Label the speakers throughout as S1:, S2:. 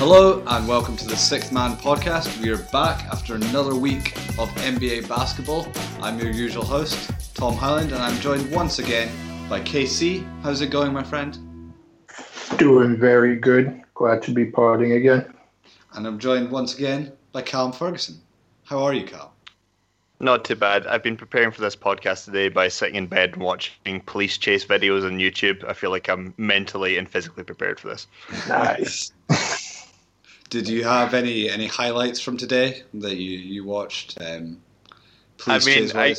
S1: Hello and welcome to the Sixth Man podcast. We are back after another week of NBA basketball. I'm your usual host, Tom Highland, and I'm joined once again by KC. How's it going, my friend?
S2: Doing very good. Glad to be partying again.
S1: And I'm joined once again by Callum Ferguson. How are you, Cal?
S3: Not too bad. I've been preparing for this podcast today by sitting in bed and watching police chase videos on YouTube. I feel like I'm mentally and physically prepared for this.
S2: Nice.
S1: Did you have any any highlights from today that you you watched? Um,
S3: I mean, I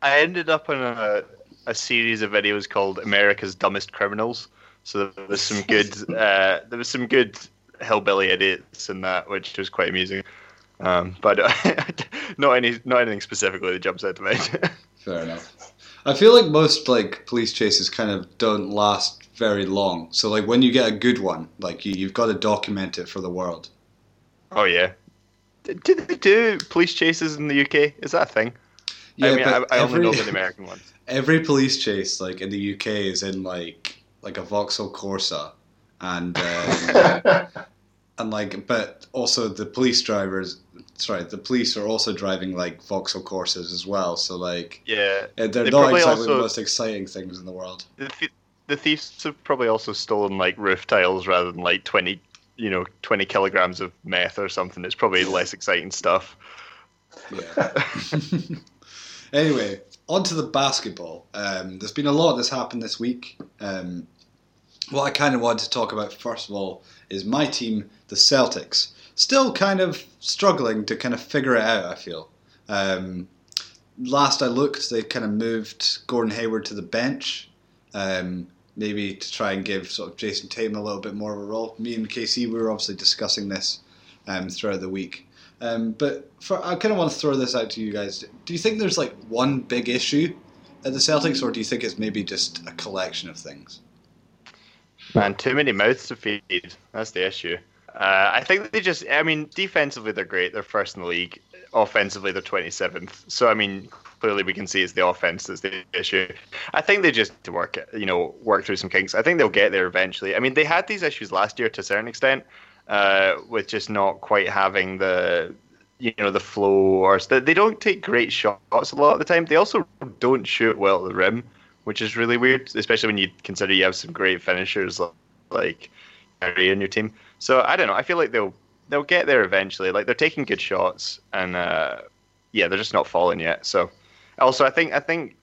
S3: I ended up on a a series of videos called America's Dumbest Criminals. So there was some good uh, there was some good hillbilly idiots in that, which was quite amusing. Um, but not any not anything specifically that jumps out to me.
S1: Fair enough. I feel like most like police chases kind of don't last very long. So like when you get a good one, like you, you've got to document it for the world.
S3: Oh yeah. Do they do police chases in the UK? Is that a thing? Yeah, I mean, I, I every, only know the American ones.
S1: Every police chase, like in the UK, is in like like a Vauxhall Corsa, and um, and like, but also the police drivers. Sorry, the police are also driving like Vauxhall Corsas as well. So like,
S3: yeah,
S1: they're they not exactly also, the most exciting things in the world.
S3: The, the thieves have probably also stolen like roof tiles rather than like twenty, you know, twenty kilograms of meth or something. It's probably less exciting stuff.
S1: Yeah. anyway, on to the basketball. Um, there's been a lot that's happened this week. Um, what I kind of wanted to talk about first of all is my team, the Celtics. Still kind of struggling to kind of figure it out. I feel. Um, last I looked, they kind of moved Gordon Hayward to the bench. Um, maybe to try and give sort of Jayson Tatum a little bit more of a role. Me and KC, we were obviously discussing this um, throughout the week. Um, but for, I kind of want to throw this out to you guys. Do you think there's like one big issue at the Celtics, or do you think it's maybe just a collection of things?
S3: Man, too many mouths to feed. That's the issue. Uh, I think they just, I mean, defensively they're great. They're first in the league. Offensively, they're 27th. So, I mean, clearly we can see it's the offense that's the issue. I think they just to work, you know, work through some kinks. I think they'll get there eventually. I mean, they had these issues last year to a certain extent, uh, with just not quite having the, you know, the flow or they don't take great shots a lot of the time. They also don't shoot well at the rim, which is really weird, especially when you consider you have some great finishers like Harry in your team. So I don't know. I feel like they'll they'll get there eventually. Like they're taking good shots and. Uh, yeah, they're just not falling yet. So also, I think I think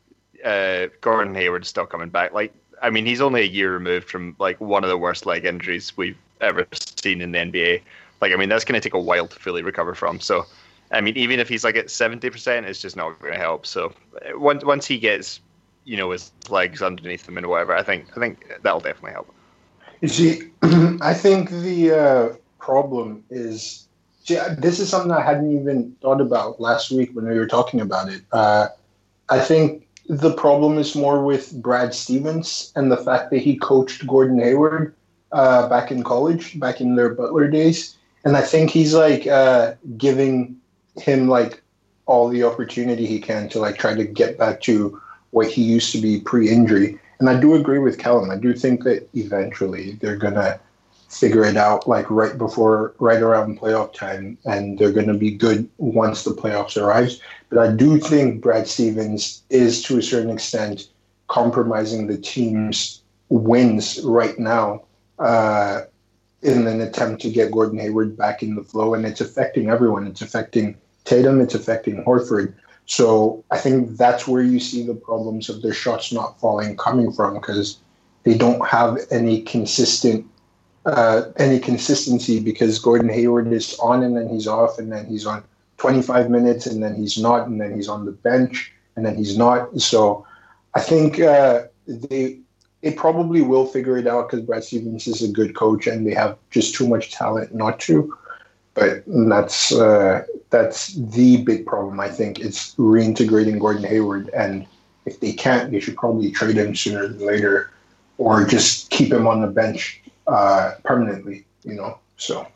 S3: uh, Gordon Hayward's still coming back. Like, I mean, he's only a year removed from like one of the worst leg injuries we've ever seen in the NBA. Like, I mean, that's going to take a while to fully recover from. So, I mean, even if he's like at seventy percent, it's just not going to help. So, uh, once once he gets, you know, his legs underneath him and whatever, I think I think that'll definitely help.
S2: You see, I think the uh, problem is See, this is something I hadn't even thought about last week when we were talking about it. Uh, I think the problem is more with Brad Stevens and the fact that he coached Gordon Hayward uh, back in college, back in their Butler days, and I think he's like uh, giving him like all the opportunity he can to like try to get back to what he used to be pre-injury. And I do agree with Callum. I do think that eventually they're gonna figure it out like right before, right around playoff time, and they're going to be good once the playoffs arrives. But I do think Brad Stevens is to a certain extent compromising the team's wins right now uh, in an attempt to get Gordon Hayward back in the flow, and it's affecting everyone. It's affecting Tatum. It's affecting Horford. So I think that's where you see the problems of their shots not falling coming from because they don't have any consistent uh, any consistency because Gordon Hayward is on and then he's off and then he's on 25 minutes and then he's not and then he's on the bench and then he's not. So I think uh, they they probably will figure it out because Brad Stevens is a good coach and they have just too much talent not to. But that's uh, that's the big problem. I think it's reintegrating Gordon Hayward, and if they can't, they should probably trade him sooner than later, or just keep him on the bench uh, permanently, you know. So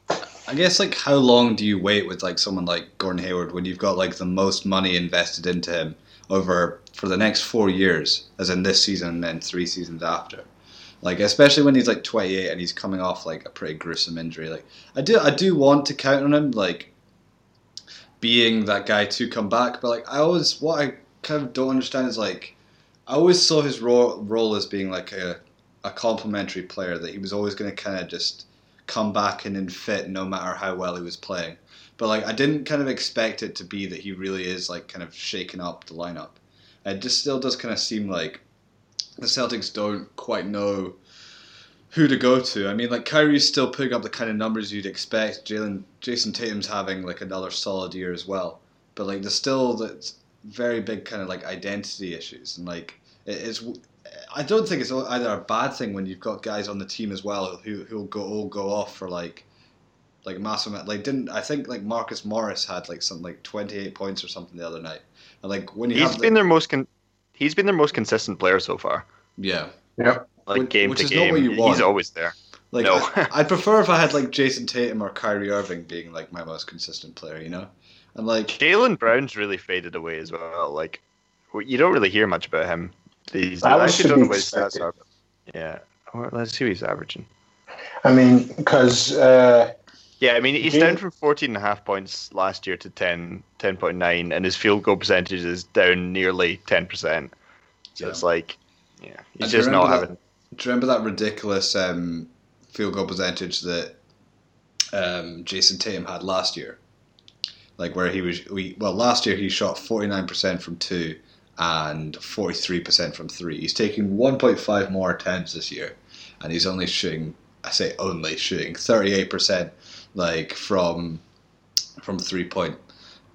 S1: I guess like how long do you wait with like someone like Gordon Hayward when you've got like the most money invested into him over for the next four years, as in this season and then three seasons after? Like especially when he's like 28 and he's coming off like a pretty gruesome injury. Like I do I do want to count on him like being that guy to come back, but like I always what I kind of don't understand is like I always saw his role, role as being like a a complementary player that he was always going to kind of just come back and fit no matter how well he was playing. But like I didn't kind of expect it to be that he really is like kind of shaking up the lineup. It just still does kind of seem like the Celtics don't quite know who to go to. I mean, like Kyrie's still putting up the kind of numbers you'd expect. Jaylen, Jayson Tatum's having like another solid year as well. But like there's still that very big kind of like identity issues, and like it is. I don't think it's either a bad thing when you've got guys on the team as well who who'll go all go off for like like massive like didn't I think like Marcus Morris had like something like 28 points or something the other night. And like when you
S3: He's
S1: have
S3: been
S1: the,
S3: their most con- he's been their most consistent player so far.
S1: yeah.
S2: Yep.
S3: Like
S1: Which-
S3: game
S1: which
S3: to
S1: is not
S3: game,
S1: what you want.
S3: he's always there.
S1: Like
S3: No.
S1: I, I'd prefer if I had like Jayson Tatum or Kyrie Irving being like my most consistent player, you know? And like
S3: Jaylen Brown's really faded away as well. Like you don't really hear much about him. These
S2: That
S3: I
S2: was
S3: actually
S2: to
S3: don't
S2: be
S3: know what his stats are. Yeah, Well, let's see what he's averaging.
S2: I mean, because uh,
S3: Yeah, I mean he's
S2: Jaylen-
S3: down from 14 and a half points last year to 10, 10.9, and his field goal percentage is down nearly 10%. So
S1: Yeah.
S3: it's like, yeah, he's
S1: do you
S3: just not
S1: remember
S3: having.
S1: Do you remember that ridiculous um, field goal percentage that um, Jayson Tatum had last year? Like where he was, we well last year he shot forty nine percent from two and forty three percent from three. He's taking one point five more attempts this year, and he's only shooting. I say only shooting thirty eight percent, like from from three point.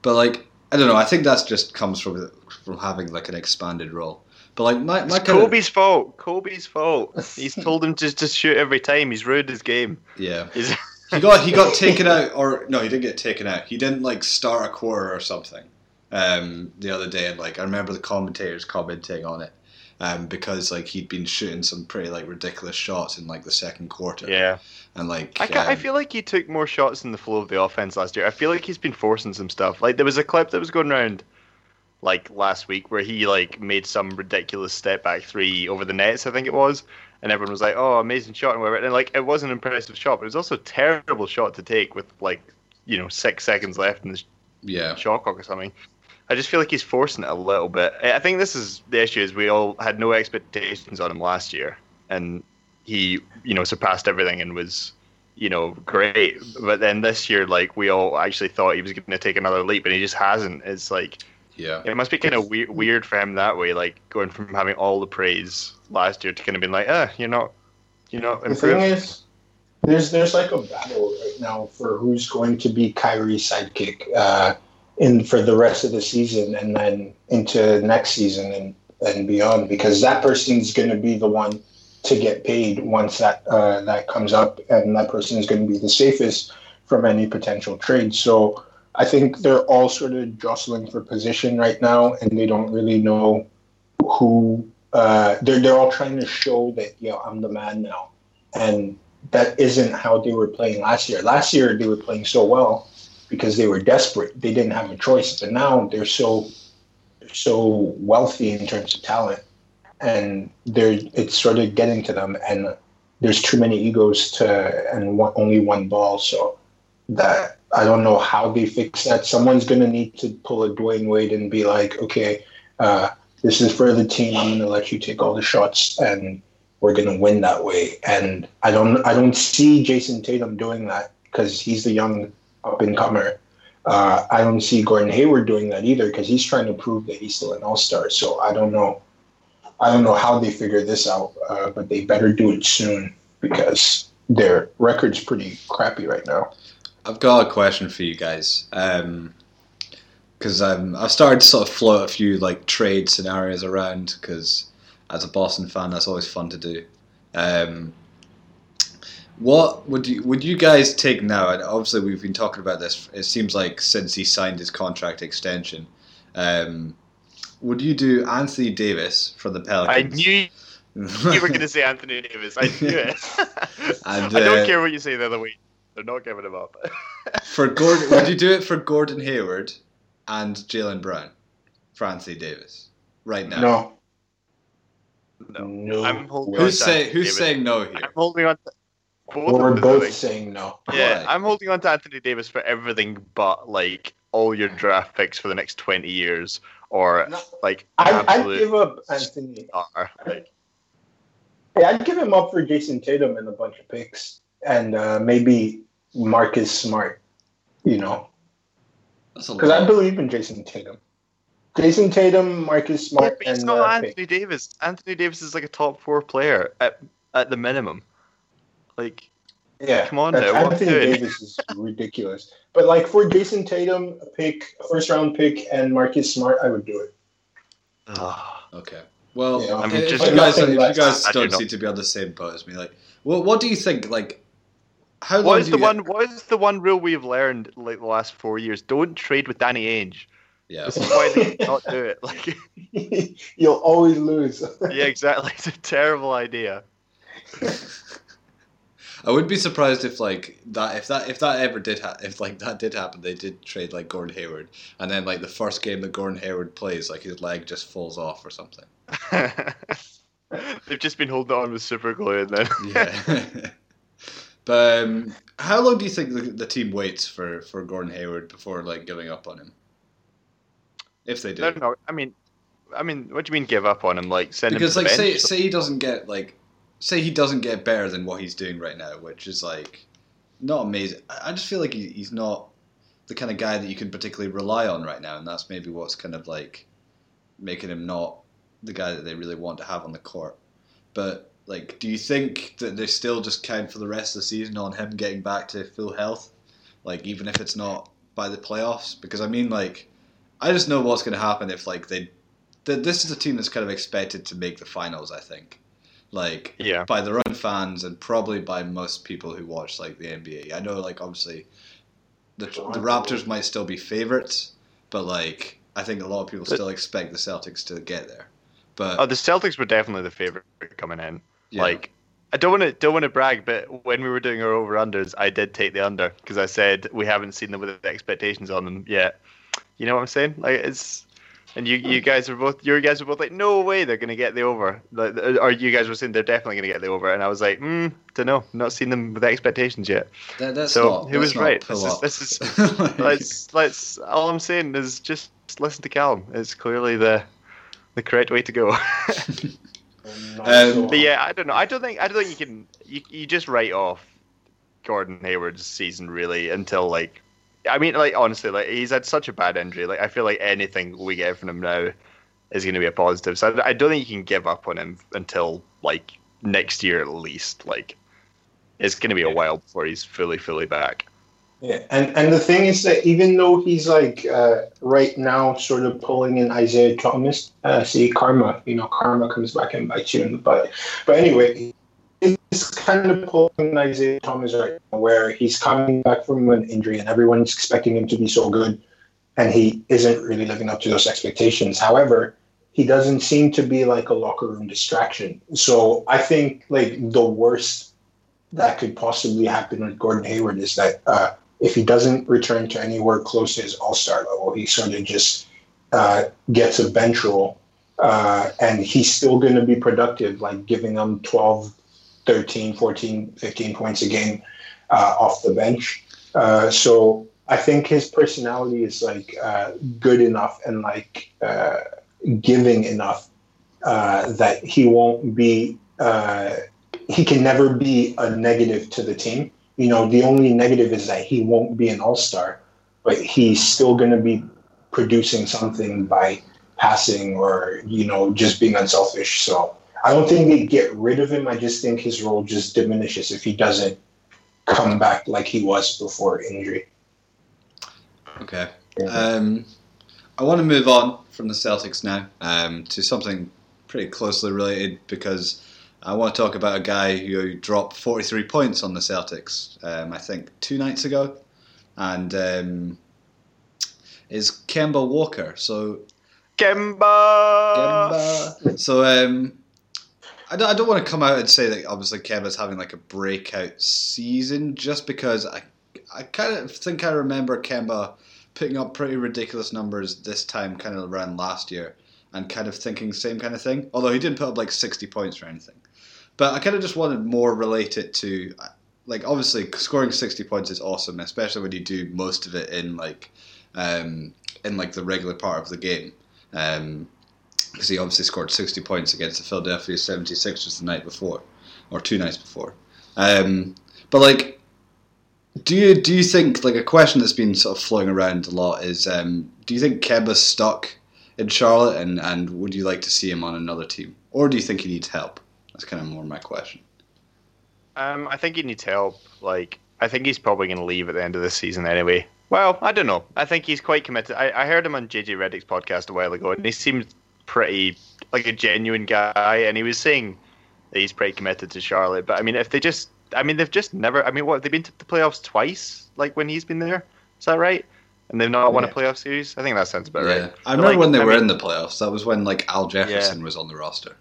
S1: But like I don't know. I think that's just comes from from having like an expanded role. But like my my
S3: It's
S1: kind of
S3: Kobe's fault. Kobe's fault. He's told him to just shoot every time. He's ruined his game.
S1: yeah.
S3: He's,
S1: he got he got taken out or no he didn't get taken out he didn't like start a quarter or something um the other day and like i remember the commentators commenting on it um because like he'd been shooting some pretty like ridiculous shots in like the second quarter
S3: yeah.
S1: and like
S3: I, ca- I
S1: um,
S3: feel like he took more shots in the flow of the offense last year. I feel like he's been forcing some stuff. Like there was a clip that was going around like last week where he like made some ridiculous step back three over the nets, I think it was, and everyone was like, "Oh, amazing shot!" and whatever. And like it was an impressive shot, but it was also a terrible shot to take with like you know six seconds left in the
S1: yeah
S3: shot clock or something. I just feel like he's forcing it a little bit. I I think this is the issue: is we all had no expectations on him last year, and he, you know, surpassed everything and was, you know, great. But then this year, like we all actually thought he was going to take another leap, and he just hasn't. It's like
S1: yeah
S3: it must be kind of we- weird for him that way, like going from having all the praise last year to kind of being like, ah, you're not, you're not
S2: the thing is, there's there's like a battle right now for who's going to be Kyrie's sidekick uh, in for the rest of the season and then into next season and, and beyond because that person's going to be the one to get paid once that uh, that comes up and that person is going to be the safest from any potential trade. So I think they're all sort of jostling for position right now and they don't really know who uh, they're they're all trying to show that yeah I'm the man now, and that isn't how they were playing last year. Last year they were playing so well because they were desperate. They didn't have a choice, but now they're so so wealthy in terms of talent, and they're it's sort of getting to them, and there's too many egos to and one, only one ball, so that I don't know how they fix that. Someone's gonna need to pull a Dwyane Wade and be like, okay. Uh, this is for the team. I'm going to let you take all the shots, and we're going to win that way. And I don't, I don't see Jayson Tatum doing that because he's the young up and comer. Uh, I don't see Gordon Hayward doing that either because he's trying to prove that he's still an All Star. So I don't know, I don't know how they figure this out, uh, but they better do it soon because their record's pretty crappy right now.
S1: I've got a question for you guys. Um, because um, I've started to sort of float a few like trade scenarios around. Because as a Boston fan, that's always fun to do. Um, what would you would you guys take now? And obviously, we've been talking about this. It seems like since he signed his contract extension, um, would you do Anthony Davis for the Pelicans?
S3: I knew you were going to say Anthony Davis. I knew it.
S1: And,
S3: I don't
S1: uh,
S3: care what you say the other week. They're not giving him up.
S1: For Gordon, would you do it for Gordon Hayward and Jaylen Brown for Anthony Davis right now?
S2: No,
S3: No.
S2: No.
S3: I'm holding
S2: way.
S3: on
S1: Who's say, Who's saying no here?
S3: I'm holding on to both
S2: We're both
S3: I
S2: saying no.
S3: Yeah,
S1: Why?
S3: I'm holding on to Anthony Davis for everything but like all your draft picks for the next 20 years or
S2: No.
S3: like
S2: I, I'd give up Anthony.
S3: star. Like,
S2: Yeah, I'd give him up for Jayson Tatum and a bunch of picks, and uh, maybe Marcus Smart. You know, because I believe in Jayson Tatum. Jayson Tatum, Marcus
S3: yeah,
S2: Smart,
S3: but he's
S2: and
S3: not
S2: uh,
S3: Anthony Davis. Anthony Davis is like a top four player at at the minimum. Like,
S2: Yeah,
S3: Come on
S2: but
S3: now, what
S2: Anthony
S3: doing?
S2: Davis is ridiculous. But like for Jayson Tatum, a pick, a first round pick, and Marcus Smart, I would do it.
S3: ugh.
S1: Okay. Well,
S2: Yeah,
S3: I mean,
S1: if,
S3: just-
S1: you guys, if you guys
S3: less. I do
S1: don't seem to be on the same boat as me, like, well, what do you think? Like, how long
S3: what is
S1: do
S3: the
S1: you
S3: one? What is the one rule we've learned like the last four years? Don't trade with Danny Ainge.
S1: Yeah.
S3: This is why they not do it. Like,
S2: You'll always lose.
S3: yeah, exactly. It's a terrible idea.
S1: I would be surprised if like that if that if that ever did ha- if like that did happen they did trade like Gordon Hayward and then like the first game that Gordon Hayward plays like his leg just falls off or something.
S3: They've just been holding on with super glue and then
S1: Yeah. but um, how long do you think the, the team waits for for Gordon Hayward before like giving up on him? If they do.
S3: no, no. I mean, I mean, what do you mean give up on him? Like send
S1: because
S3: him
S1: like say say he doesn't get like say he doesn't get better than what he's doing right now, which is like not amazing. I just feel like he, he's not the kind of guy that you can particularly rely on right now, and that's maybe what's kind of like making him not the guy that they really want to have on the court. But like, do you think that they still just count for the rest of the season on him getting back to full health? Like, even if it's not by the playoffs, because I mean, like, I just know what's going to happen if like they. This is a team that's kind of expected to make the finals. I think, like,
S3: yeah,
S1: by their own fans and probably by most people who watch like the NBA. I know, like, obviously, the the Raptors might still be favorites, but like, I think a lot of people
S3: But-
S1: still expect the Celtics to get there. But
S3: oh, the Celtics were definitely the favorite coming in.
S1: yeah.
S3: Like, I don't want to don't want to brag, but when we were doing our over unders, I did take the under because I said we haven't seen them with the expectations on them yet. You know what I'm saying? Like it's. And you, you guys were both, you guys were both like, no way they're gonna get the over, like, or you guys were saying they're definitely gonna get the over, and I was like, hmm, don't know, not seen them with the expectations yet.
S1: That, that's
S3: So,
S1: not,
S3: who
S1: that's
S3: was
S1: not
S3: right? This is-
S1: up.
S3: this
S1: Like-
S3: let's let's all I'm saying is just listen to Callum. It's clearly the the correct way to go.
S1: Um,
S3: but yeah, I don't know. I don't think I don't think you can you, you just write off Gordon Hayward's season really until like I mean like honestly like he's had such a bad injury. Like I feel like anything we get from him now is going to be a positive. So I, I don't think you can give up on him until like next year at least. Like it's going to be a while before he's fully fully back.
S2: Yeah, and and the thing is that even though he's like uh, right now sort of pulling in Isaiah Thomas, uh, see karma, you know, karma comes back and bites you in the butt. But anyway, he's kind of pulling Isaiah Thomas right now, where he's coming back from an injury and everyone's expecting him to be so good, and he isn't really living up to those expectations. However, he doesn't seem to be like a locker room distraction. So I think like the worst that could possibly happen with Gordon Hayward is that. Uh, if he doesn't return to anywhere close to his All Star level, he sort of just uh, gets a bench role, uh, and he's still going to be productive, like giving them 12, 13, 14, 15 points a game uh, off the bench. Uh, so I think his personality is like uh, good enough and like uh, giving enough uh, that he won't be. Uh, he can never be a negative to the team you know, the only negative is that he won't be an all star, but he's still going to be producing something by passing or, you know, just being unselfish. So I don't think they get rid of him. I just think his role just diminishes if he doesn't come back like he was before injury.
S1: Okay. Um, I want to move on from the Celtics now um, to something pretty closely related because I want to talk about a guy who dropped 43 points on the Celtics, um, I think two nights ago, and um, is Kemba Walker. So
S3: Kemba.
S1: Kemba. So um, I don't, I don't want to come out and say that obviously Kemba's having like a breakout season just because I I kind of think I remember Kemba picking up pretty ridiculous numbers this time kind of around last year and kind of thinking same kind of thing. Although he didn't put up like 60 points or anything. But I kind of just wanted more related to, like, obviously scoring 60 points is awesome, especially when you do most of it in like, um, in like the regular part of the game. Um, because he obviously scored 60 points against the Philadelphia 76ers the night before, or two nights before. Um, but like, do you do you think like a question that's been sort of flowing around a lot is, um, do you think Kemba's stuck in Charlotte, and and would you like to see him on another team, or do you think he needs help? That's kind of more my question.
S3: Um, I think he needs help. Like, I think he's probably going to leave at the end of the season anyway. Well, I don't know. I think he's quite committed. I, I heard him on JJ Redick's podcast a while ago, and he seemed pretty like a genuine guy, and he was saying that he's pretty committed to Charlotte. But I mean, if they just, I mean, they've just never. I mean, what they've been to the playoffs twice, like when he's been there. Is that right? And they've not won a playoff series. I think that sounds about
S1: yeah,
S3: right.
S1: I remember
S3: like,
S1: when they
S3: I
S1: were
S3: mean-
S1: in the playoffs. That was when like Al Jefferson
S3: Yeah.
S1: was on the roster.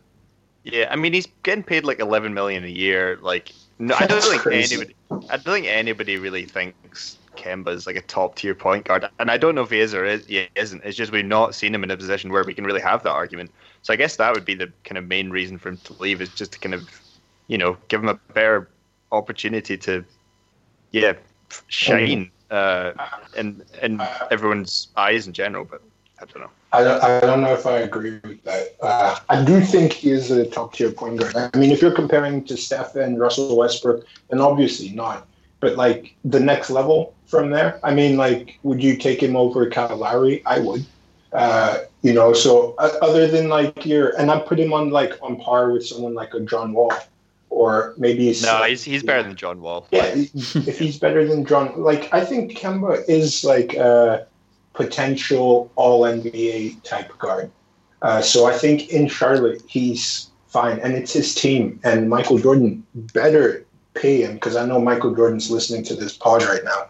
S3: Yeah, I mean he's getting paid like eleven million a year. Like, no, I don't think
S2: crazy.
S3: anybody. I don't think anybody really thinks Kemba's like a top tier point guard, and I don't know if he is or is, he isn't. It's just we've not seen him in a position where we can really have that argument. So I guess that would be the kind of main reason for him to leave is just to kind of, you know, give him a better opportunity to, yeah, shine uh, in in everyone's eyes in general. But I don't know.
S2: I don't, I don't know if I agree with that. Uh, I do think he is a top tier point guard. I mean, if you're comparing to Steph and Russell Westbrook, then obviously not. But like the next level from there, I mean, like, would you take him over Kyle Lowry? I would. Uh, you know, so uh, other than like your, and I put him on like on par with someone like a John Wall, or maybe
S3: No, he's he's better than John Wall.
S2: yeah, if he's better than John, like I think Kemba is like a potential All NBA type guard. Uh, so I think in Charlotte he's fine, and it's his team. And Michael Jordan better pay him because I know Michael Jordan's listening to this pod right now.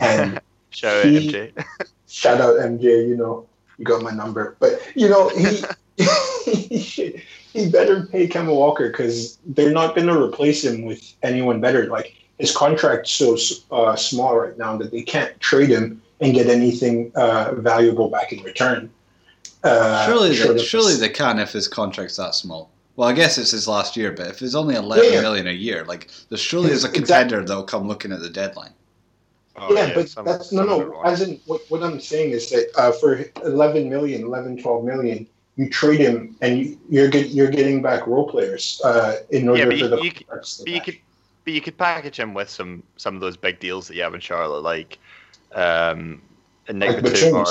S2: And
S3: Shout out MJ.
S2: shout out MJ, you know, you got my number. But you know, he he, should, he better pay Kemba Walker because they're not going to replace him with anyone better. Like his contract's so uh, small right now that they can't trade him and get anything uh, valuable back in return. Uh,
S1: surely,
S2: short
S1: they, surely they can if his contract's that small. Well, I guess it's his last year, but if it's only eleven
S2: Yeah,
S1: million a year, like there surely is a
S2: Exactly.
S1: contender that'll come looking at the deadline.
S3: Oh,
S2: yeah, but
S3: some-
S2: that's no, no. As in, what, what I'm saying is that uh, for 11 million, 11, 12 million, you trade him and you, you're get, you're getting back role players uh, in order
S3: Yeah, but
S2: for
S3: you-
S2: the
S3: you-
S2: contracts to
S3: But you could, but you could package him with some some of those big deals that you have in Charlotte, like um, Nick
S2: Like
S3: Batum or,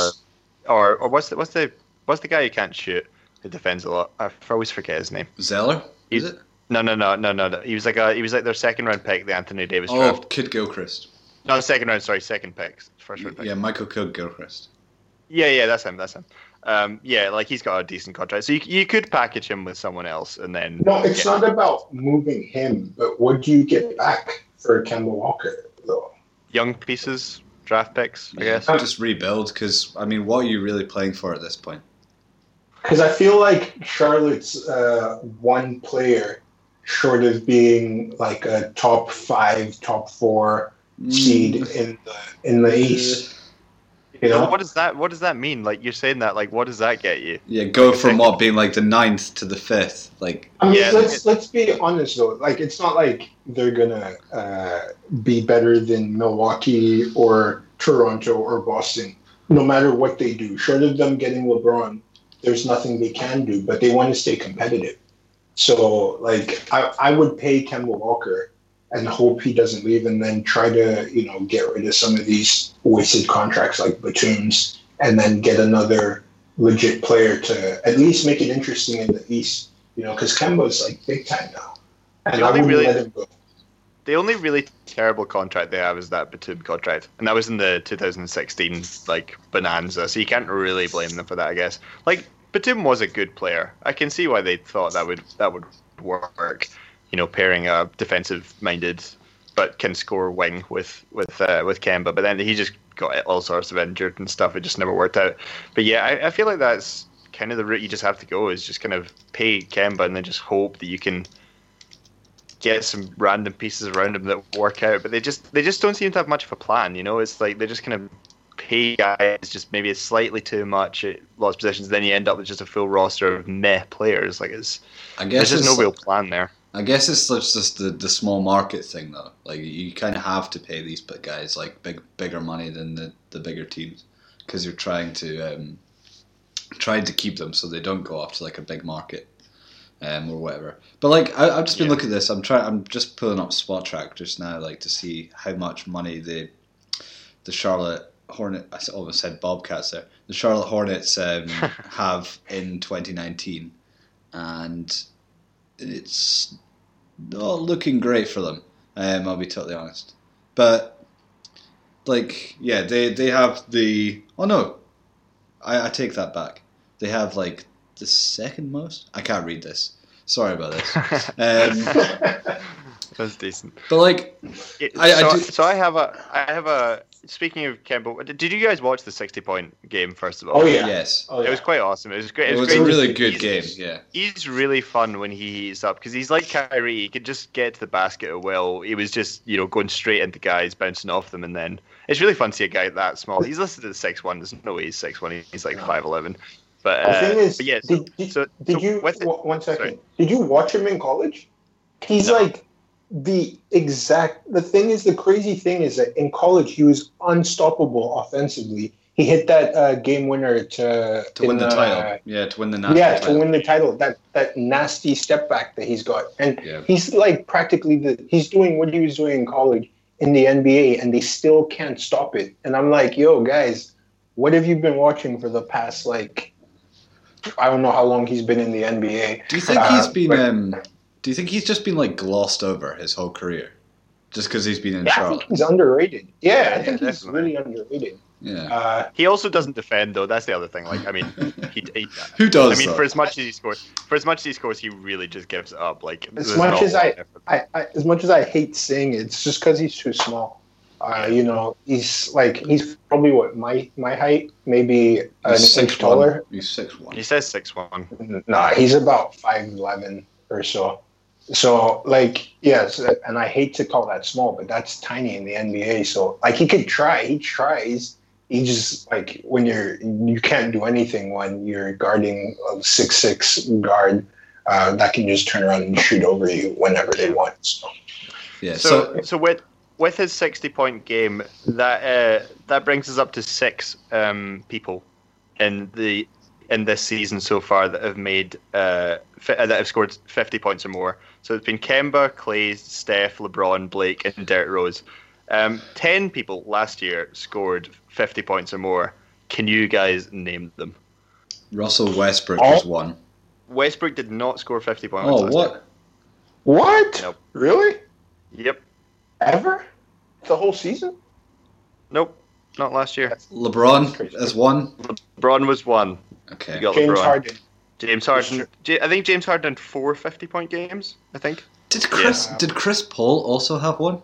S3: or or what's the what's the what's the guy who can't shoot who defends a lot? I always forget his name.
S1: Zeller, is
S3: He's-
S1: it?
S3: No, no, no, no, no. no. He was like a, he was like their second round pick, the Anthony Davis
S1: Oh,
S3: draft.
S1: Kidd Gilchrist.
S3: No, second round. Sorry, second pick, first round pick.
S1: Yeah, Michael Kidd Gilchrist.
S3: Yeah, yeah, that's him. That's him. Um, yeah, like he's got a decent contract, so you, you could package him with someone else, and then
S2: No, it's
S3: get-
S2: not about moving him, but what do you get back for Kemba Walker, though?
S3: young pieces, draft picks, I
S1: Yeah,
S3: guess.
S1: just rebuild because I mean, what are you really playing for at this point?
S2: Because I feel like Charlotte's uh, one player short of being like a top five, top four seed
S1: Mm,
S2: in the in the East. You know,
S3: what does that what does that mean? Like you're saying that, like what does that get you?
S1: Yeah, go from what being like the ninth to the fifth. Like,
S2: I mean,
S3: Yeah,
S2: let's let's be honest though. Like, it's not like they're gonna uh, be better than Milwaukee or Toronto or Boston. No matter what they do, short of them getting LeBron, there's nothing they can do. But they want to stay competitive. So, like, I, I would pay Kemba Walker and hope he doesn't leave, and then try to you know get rid of some of these wasted contracts like Batum's, and then get another legit player to at least make it interesting in the East. You know, because Kemba's like big time now, and
S3: The
S2: I
S3: only
S2: wouldn't
S3: really-
S2: let him go.
S3: The only really terrible contract they have is that Batum contract, and that was in the 2016 like bonanza. So you can't really blame them for that, I guess. Like Batum was a good player. I can see why they thought that would that would work. You know, pairing a defensive-minded but can score wing with with uh, with Kemba, but then he just got all sorts of injured and stuff. It just never worked out. But yeah, I, I feel like that's kind of the route you just have to go is just kind of pay Kemba and then just hope that you can get some random pieces around him that work out. But they just they just don't seem to have much of a plan. You know, it's like they just kind of pay guys just maybe it's slightly too much at lots of positions. Then you end up with just a full roster of meh players. Like it's
S1: I guess
S3: there's just no real plan there.
S1: I guess it's just the, the small market thing though. Like you kind of have to pay these guys like big bigger money than the, the bigger teams because you're trying to um, trying to keep them so they don't go off to like a big market um, or whatever. But like I, I've just been
S3: Yeah.
S1: looking at this. I'm trying. I'm just pulling up Spotrac just now, like to see how much money the the Charlotte Hornet. I almost said Bobcats there. The Charlotte Hornets um, have in 2019, and it's not looking great for them. Um, I'll be totally honest. But like, yeah, they they have the. Oh no, I, I take that back. They have like the second most. I can't read this. Sorry about this. Um,
S3: That's decent.
S1: but like,
S3: It-
S1: I- I do-
S3: so I have a I have a speaking of Kemba, did you guys watch the sixty point game first of all?
S2: Oh, yeah.
S1: yes,
S2: Oh,
S3: It was quite awesome. It was great.
S1: it
S3: It was,
S1: was a really good
S3: He's-
S1: game. Yeah,
S3: He's really fun when he heats up because he's like Kyrie. He could just get to the basket at will. He was just you know going straight into guys, bouncing off them, and then it's really fun to see a guy that small. He's listed as six one. There's no way he's six one. He's like five eleven. But,
S2: The
S3: uh,
S2: thing is,
S3: but yeah, so,
S2: did, did,
S3: so,
S2: did
S3: so
S2: you
S3: it-
S2: w- one second?
S3: sorry.
S2: Did you watch him in college? He's
S3: No.
S2: like the exact. The thing is, the crazy thing is that in college he was unstoppable offensively. He hit that uh, game winner to
S1: to win
S2: in,
S1: the
S2: uh,
S1: title. Yeah, to win the national
S2: yeah,
S1: title.
S2: to win the title. That that nasty step back that he's got, and
S1: Yeah.
S2: he's like practically the he's doing what he was doing in college in the NBA, and they still can't stop it. And I'm like, yo, guys, what have you been watching for the past like? I don't know how long he's been in the NBA.
S1: Do you think
S2: Uh,
S1: he's been?
S2: but-
S1: Um, do you think he's just been like glossed over his whole career, just because he's been in
S2: Yeah, I think he's underrated. Yeah, I
S3: Yeah,
S2: think he's
S3: definitely.
S2: really underrated.
S1: Yeah.
S2: Uh,
S3: he also doesn't defend though. That's the other thing. Like I mean, he, he
S1: Who does?
S3: I mean,
S1: though?
S3: for as much as he scores, for as much as he scores, he really just gives up. Like
S2: As much as I- I, I, as much as I hate saying it, it's just because he's too small. Uh, you know, he's like he's probably what my my height, maybe an
S1: He's
S2: inch
S1: 6'1".
S2: taller.
S1: He's six one.
S3: he says six one.
S2: Nah, he's about five eleven or so. So like yes, and I hate to call that small, but that's tiny in the NBA. So like he could try, he tries. He just like when you're you can't do anything when you're guarding a six six guard uh, that can just turn around and shoot over you whenever they want. So
S1: Yeah.
S3: So,
S1: So,
S3: so with with his sixty point game, that uh, that brings us up to six um, people in the in this season so far that have made uh, fi- uh, that have scored fifty points or more. So it's been Kemba, Clay, Steph, LeBron, Blake, and Derrick Rose. Um, Ten people last year scored fifty points or more. Can you guys name them?
S1: Russell Westbrook
S2: Oh.
S1: is one.
S3: Westbrook did not score fifty points.
S1: Oh,
S3: last year.
S1: what?
S2: what?
S3: Nope.
S2: Really?
S3: Yep.
S2: Ever? The whole season?
S3: Nope. Not last year.
S1: LeBron is one.
S3: LeBron was one.
S1: Okay.
S3: You got
S2: James
S3: LeBron.
S2: Harden.
S3: James Harden. J- I think James Harden had four 50 point games. I think.
S1: Did Chris
S2: Yeah.
S1: did Chris Paul also have one?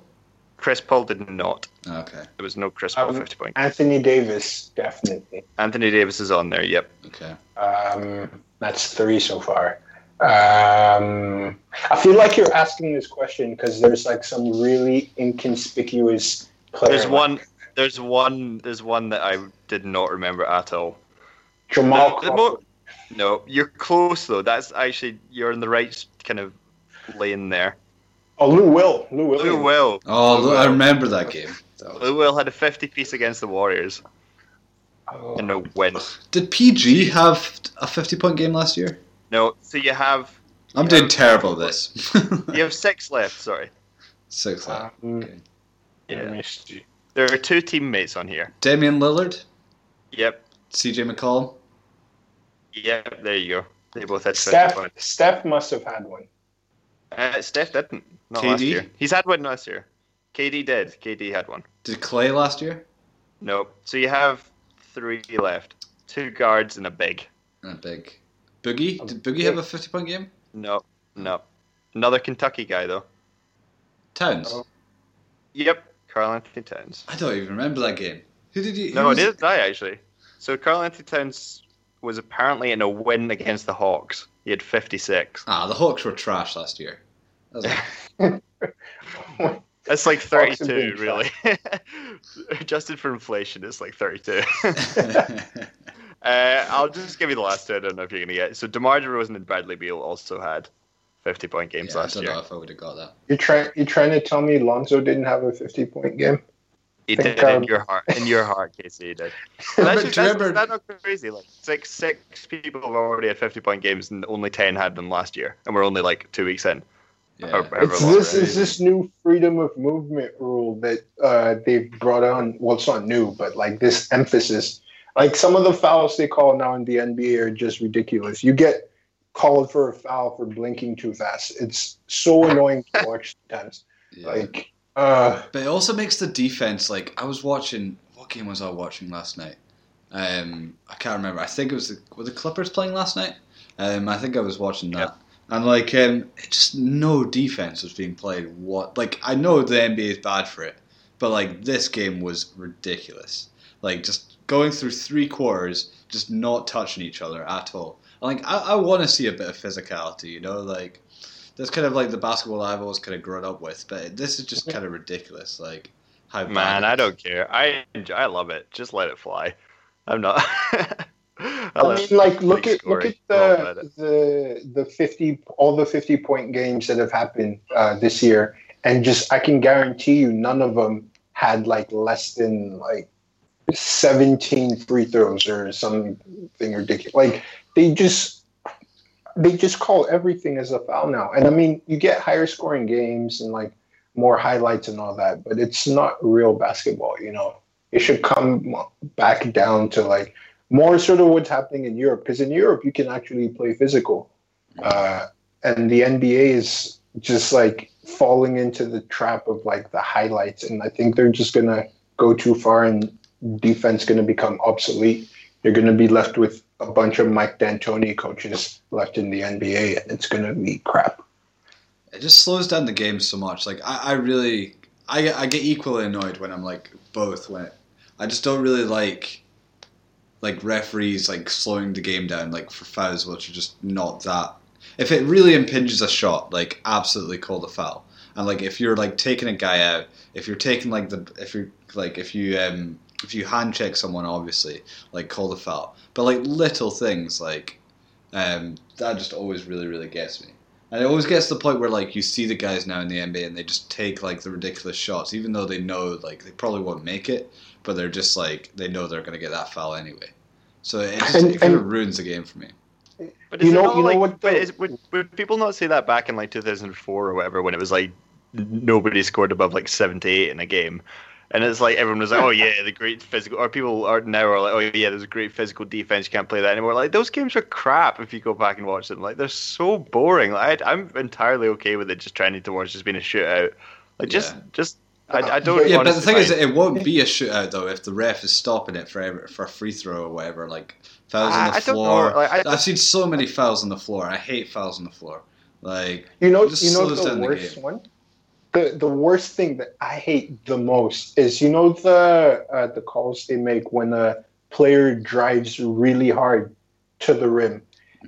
S3: Chris Paul did not.
S1: Okay.
S3: There was no Chris Paul
S2: Um,
S3: 50 point.
S2: Anthony Davis, definitely.
S3: Anthony Davis is on there. Yep.
S1: Okay.
S2: Um, that's three so far. Um, I feel like you're asking this question because there's like some really inconspicuous player.
S3: There's one. There's one. There's one that I did not remember at all.
S2: Jamal
S3: The- the
S2: Crawford.
S3: No, you're close though. That's actually you're in the right kind of lane there.
S2: oh, Lou Will. Lou Williams.
S3: Lou Will.
S1: Oh,
S3: Lou
S1: I remember that game. That was-
S3: Lou Will had a 50 piece against the Warriors
S2: Oh.
S3: in a win.
S1: Did PG have a fifty-point game last year?
S3: No, so you have
S1: I'm
S3: Yeah.
S1: doing terrible at this.
S3: you have six left. Sorry.
S1: Six. left.
S2: Um,
S1: Okay.
S2: let me see.
S3: There are two teammates on here.
S1: Damian Lillard,
S3: Yep.
S1: CJ McCollum.
S3: Yep. There you go. They both had 50
S2: Steph,
S3: points.
S2: Steph must have had one.
S3: Uh, Steph didn't. Not last year. He's had one last year. KD did. KD had one.
S1: Did Clay last year?
S3: Nope. So you have three left. Two guards and a big.
S1: And A big. Boogie. Did Boogie have a fifty-point game?
S3: No. No. Another Kentucky guy though.
S1: Towns.
S2: Oh.
S3: Yep. Karl Anthony Towns.
S1: I don't even remember that game. Who did you? who
S3: No,
S1: was-
S3: neither did I actually. So Karl Anthony Towns was apparently in a win against the Hawks. He had 56.
S1: Ah, the Hawks were trash last year. That was like-
S3: It's like 32, really. Adjusted for inflation, it's like 32. uh, I'll just give you the last two. I don't know if you're going to get. it. So DeMar DeRozan and Bradley Beal also had 50 point games
S1: yeah, I
S3: last
S1: don't
S3: year.
S1: know if I would have got that.
S2: You're trying you're trying to tell me Lonzo didn't have a 50 point game?
S3: He
S2: think,
S3: did in
S2: um,
S3: your heart, in your heart, KC. He did.
S1: But
S3: That's,
S1: do
S3: just, that's,
S1: remember-
S3: that's not crazy. Like, it's like six people have already had 50 point games, and only 10 had them last year, and we're only like two weeks in.
S1: Yeah.
S2: It's this is this new freedom of movement rule that uh, they've brought on. Well, it's not new, but like this emphasis. Like some of the fouls they call now in the NBA are just ridiculous. You get called for a foul for blinking too fast. It's so annoying to watch sometimes.
S1: Yeah.
S2: Like, uh,
S1: But it also makes the defense like I was watching. What game was I watching last night? Um, I can't remember. I think it was the were the Clippers playing last night. Um, I think I was watching that, and like um, it just no defense was being played. What like I know the NBA is bad for it, but like this game was ridiculous. Like just going through three quarters, just not touching each other at all. Like I, I want to see a bit of physicality, you know, like that's kind of like the basketball I've always kind of grown up with. But this is just kind of ridiculous. Like how
S3: Man, I don't care. I enjoy, I love it. Just let it fly. I'm not. I
S2: I mean, like look
S3: big
S2: at look at
S3: story. All
S2: the the the fifty all the fifty point games that have happened uh, this year, and just I can guarantee you, none of them had like less than like seventeen free throws or something ridiculous. Like they just they just call everything as a foul now, and I mean you get higher scoring games and like more highlights and all that, but it's not real basketball. You know, it should come back down to like more sort of what's happening in Europe because in Europe you can actually play physical, uh, and the NBA is just like falling into the trap of like the highlights, and I think they're just gonna go too far and defense gonna become obsolete. You're gonna be left with a bunch of Mike D'Antoni coaches left in the NBA, and it's gonna be crap.
S1: it just slows down the game so much. Like I, I really, I, I get equally annoyed when I'm like both. When it, I just don't really like, like referees like slowing the game down like for fouls, which are just not that. If it really impinges a shot, like absolutely call the foul. And like if you're like taking a guy out, if you're taking like the if you're like if you um if you hand check someone, obviously like call the foul. But like little things like um that just always really really gets me. And it always gets to the point where like you see the guys now in the NBA and they just take like the ridiculous shots, even though they know like they probably won't make it, but they're just like they know they're gonna get that foul anyway. So it just
S2: And-
S1: it kind of ruins the game for me.
S3: But
S2: You
S3: is it
S2: know-
S3: not
S2: you know
S3: like,
S2: what
S3: but
S2: the-
S3: is, would, would people not say that back in like 2004 or whatever when it was like nobody scored above like 78 in a game? And it's like everyone was like, "Oh yeah, the great physical." Or people are now are like, "Oh yeah, there's a great physical defense. You can't play that anymore." Like those games are crap if you go back and watch them. Like they're so boring. Like I, I'm entirely okay with it just trending towards just being a shootout. Like just,
S1: Yeah.
S3: just I, I uh, don't.
S1: Yeah, but the
S3: honestly
S1: thing is, it won't be a shootout though if the ref is stopping it for ever, for a free throw or whatever. Like fouls on the
S3: I
S1: floor.
S3: Like, I,
S1: I've seen so many fouls on the floor. I hate fouls on the floor. Like
S2: You know, you know the
S1: down the
S2: worst one. The the worst thing that I hate the most is you know the uh, the calls they make when a player drives really hard to the rim,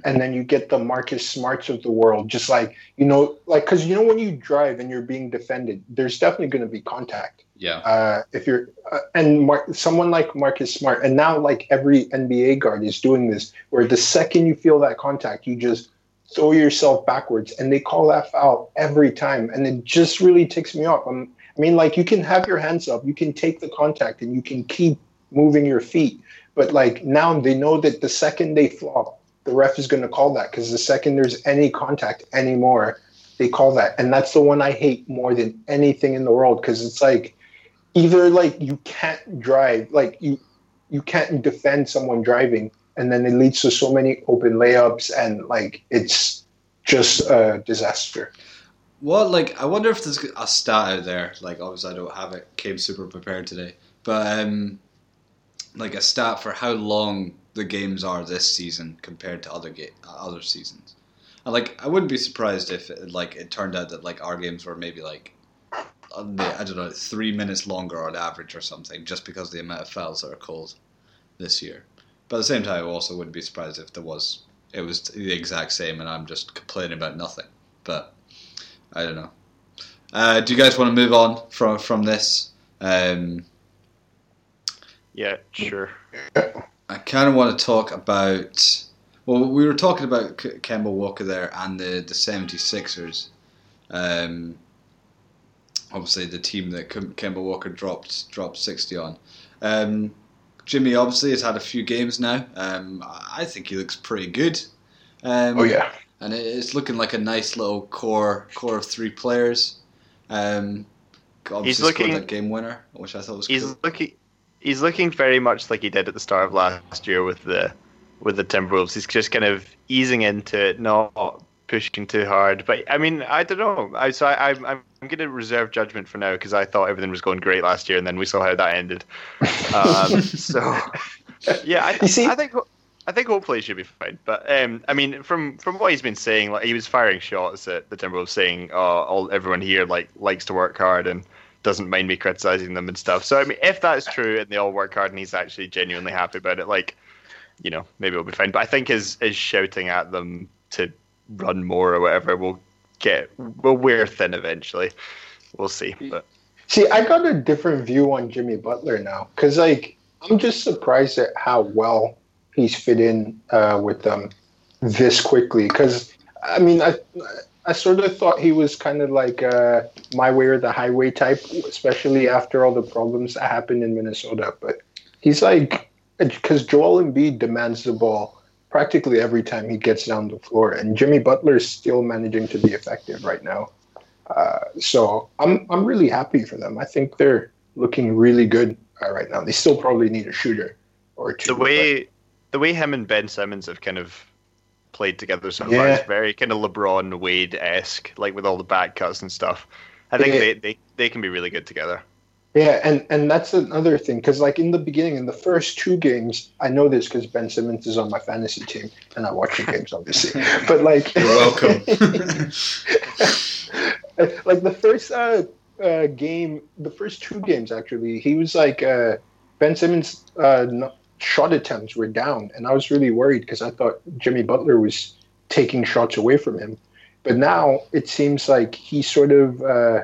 S2: and then you get the Marcus Smarts of the world, just like you know, like because you know when you drive and you're being defended, there's definitely going to be contact.
S1: yeah,
S2: Uh, if you're uh, and Mar- someone like Marcus Smart, and now like every NBA guard is doing this, where the second you feel that contact, you just throw yourself backwards, and they call that foul every time, and it just really ticks me off. I'm, I mean, like you can have your hands up, you can take the contact, and you can keep moving your feet, but like now they know that the second they flop, the ref is going to call that because the second there's any contact anymore, they call that, and that's the one I hate more than anything in the world because it's like either like you can't drive, like you you can't defend someone driving, and then it leads to so many open layups, and like it's just a disaster.
S1: Well, like I wonder if there's a stat out there. Like obviously I don't have it. Came super prepared today, but um, like a stat for how long the games are this season compared to other ga- other seasons. And like I wouldn't be surprised if it, like it turned out that like our games were maybe like uh, I don't know three minutes longer on average or something, just because the amount of fouls that are called this year. But at the same time, I also wouldn't be surprised if there was it was the exact same, and I'm just complaining about nothing. But I don't know. Uh, do you guys want to move on from from this? Um,
S3: Yeah, sure.
S1: I kind of want to talk about. Well, we were talking about K- Kemba Walker there and the the 76ers. Um, obviously, the team that Kem- Kemba Walker dropped dropped 60 on. Um, Jimmy obviously has had a few games now. Um, I think he looks pretty good. Um,
S2: Oh yeah.
S1: and it's looking like a nice little core core of three players. Um, obviously
S3: He's looking-
S1: that game winner, which I thought was
S3: He's
S1: cool.
S3: looking he's looking very much like he did at the start of last year with the with the Timberwolves. He's just kind of easing into it, not pushing too hard. But I mean, I don't know. I so I, I'm I'm going to reserve judgment for now because I thought everything was going great last year, and then we saw how that ended. Um, so yeah, I, I think. I think hopefully he should be fine, but um, I mean, from from what he's been saying, like he was firing shots at the Timberwolves, saying, "Oh, all everyone here like likes to work hard and doesn't mind me criticizing them and stuff." So I mean, if that's true and they all work hard and he's actually genuinely happy about it, like, you know, maybe it'll be fine. But I think his his shouting at them to run more or whatever we'll get we'll wear thin eventually. We'll see, but
S2: See, I got a different view on Jimmy Butler now because, like, I'm just surprised at how well he's fit in uh, with them this quickly. Because, I mean, I I sort of thought he was kind of like uh, my way or the highway type, especially after all the problems that happened in Minnesota. But he's like, because Joel Embiid demands the ball practically every time he gets down the floor, and Jimmy Butler is still managing to be effective right now. Uh, so I'm I'm really happy for them. I think they're looking really good uh, right now. They still probably need a shooter or two.
S3: the way the way him and Ben Simmons have kind of played together so far is very kind of LeBron Wade esque, like with all the back cuts and stuff. I think
S2: Yeah.
S3: they, they, they can be really good together.
S2: But yeah, and and that's another thing because like in the beginning, in the first two games, I know this because Ben Simmons is on my fantasy team and I watch the games obviously. But like,
S1: You're welcome.
S2: like the first uh, uh, game, the first two games actually, he was like uh, Ben Simmons' uh, no- shot attempts were down, and I was really worried because I thought Jimmy Butler was taking shots away from him. But now it seems like he sort of uh,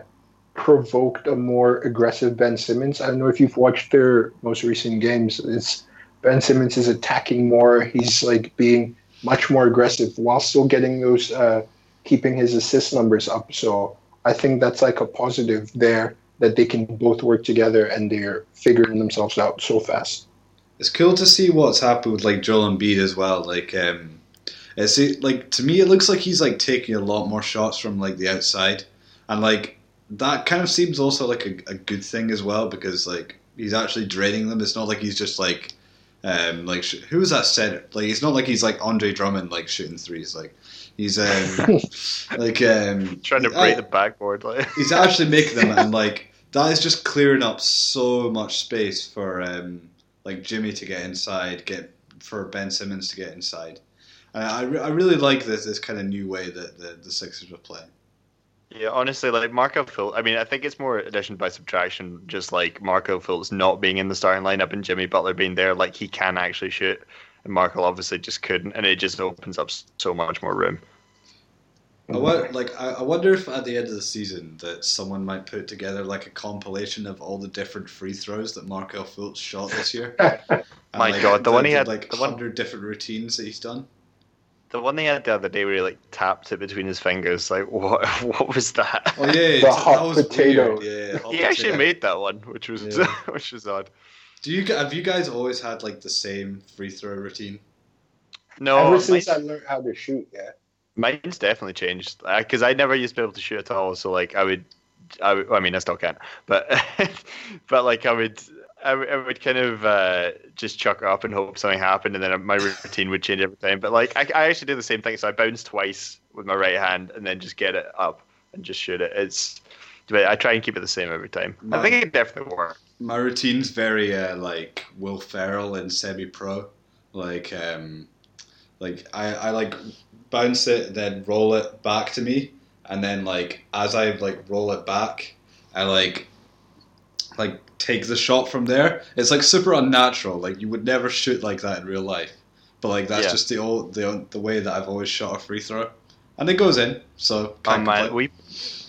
S2: provoked a more aggressive Ben Simmons. I don't know if you've watched their most recent games. It's Ben Simmons is attacking more. He's like being much more aggressive while still getting those, uh, keeping his assist numbers up. So I think that's like a positive there that they can both work together and they're figuring themselves out so fast.
S1: It's cool to see what's happened with like Joel Embiid as well. Like, um, it's like to me, it looks like he's like taking a lot more shots from like the outside, and like that kind of seems also like a, a good thing as well because like he's actually draining them. It's not like he's just like, um, like sh- who was that said? Like, it's not like he's like Andre Drummond like shooting threes. Like, he's um, like um,
S3: Trying to
S1: I-
S3: break the backboard. Like.
S1: he's actually making them and like that is just clearing up so much space for um, like Jimmy to get inside, get for Ben Simmons to get inside. And I, re- I really like this this kind of new way that the, the Sixers are playing.
S3: Yeah, honestly, like Marco Fultz. I mean, I think it's more addition by subtraction. Just like Marco Fultz not being in the starting lineup and Jimmy Butler being there, like he can actually shoot, and Marco obviously just couldn't, and it just opens up so much more room.
S1: I wa- like I, wonder if at the end of the season that someone might put together like a compilation of all the different free throws that Markelle Fultz shot this year.
S3: My
S1: like,
S3: God, the one he had-
S1: like
S3: the one-
S1: hundred different routines that he's done.
S3: The one they had the other day where he like tapped it between his fingers, like what? What was that?
S1: Oh yeah,
S2: The
S1: that
S2: hot
S1: was
S2: potato.
S1: weird. Yeah, hot
S3: he actually made that one, which was
S1: Yeah.
S3: which was odd.
S1: Do you have you guys always had like the same free throw routine?
S3: No,
S2: Ever
S3: mine-
S2: since I learned how to shoot, yeah.
S3: Mine's definitely changed because I never used to be able to shoot at all. So like I would, I, would, I mean I still can't, but but like I would. I would- I would kind of uh, just chuck it up and hope something happened, and then my routine would change every time. But like I, I actually do the same thing. So I bounce twice with my right hand, and then just get it up and just shoot it. It's, but I try and keep it the same every time. I think it definitely works.
S1: My routine's very uh, like Will Ferrell in semi-pro. Like um, like I, I like bounce it, then roll it back to me, and then like as I like roll it back, I like like take the shot from there. It's like super unnatural. Like you would never shoot like that in real life. But like that's
S3: Yeah.
S1: just the old the the way that I've always shot a free throw. and it goes in. So
S3: Oh man, we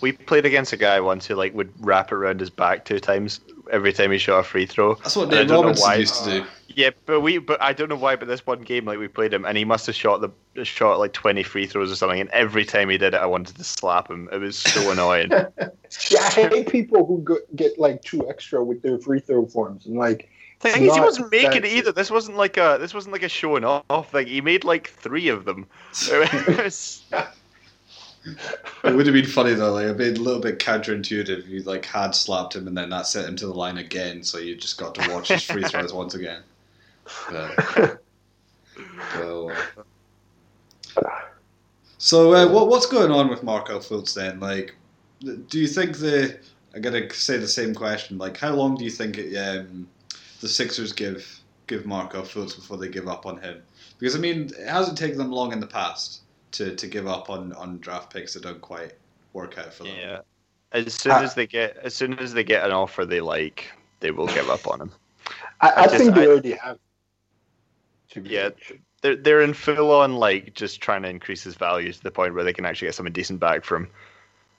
S3: we played against a guy once who like would wrap it around his back two times every time he shot a free throw.
S1: that's what Nate Robinson
S3: why-
S1: used to do.
S3: Yeah, but we but I don't know why, but this one game like we played him and he must have shot the shot like twenty free throws or something, and every time he did it, I wanted to slap him. It was so annoying.
S2: Yeah, I hate people who go, get like two extra with their free throw forms and like.
S3: The thing is, he wasn't making it either. This wasn't like a this wasn't like a showing off thing. He made like three of them. It
S1: It would have been funny though, like a bit, a little bit counterintuitive. You like had slapped him and then that sent him to the line again, so you just got to watch his free throws once again. But, well, uh, so uh, what what's going on with Markelle Fultz then? Like, do you think the I'm gonna say the same question. Like, how long do you think it, um, the Sixers give give Markelle Fultz before they give up on him? Because I mean, it hasn't taken them long in the past to, to give up on, on draft picks that don't quite work out for them.
S3: yeah. As soon
S2: Uh,
S3: as they get as soon as they get an offer they like, they will give up on him.
S2: I,
S3: I
S2: I,
S3: just-
S2: think they
S3: I-
S2: already have. To be
S3: Yeah. They're they're in full on like just trying to increase his value to the point where they can actually get something decent back from.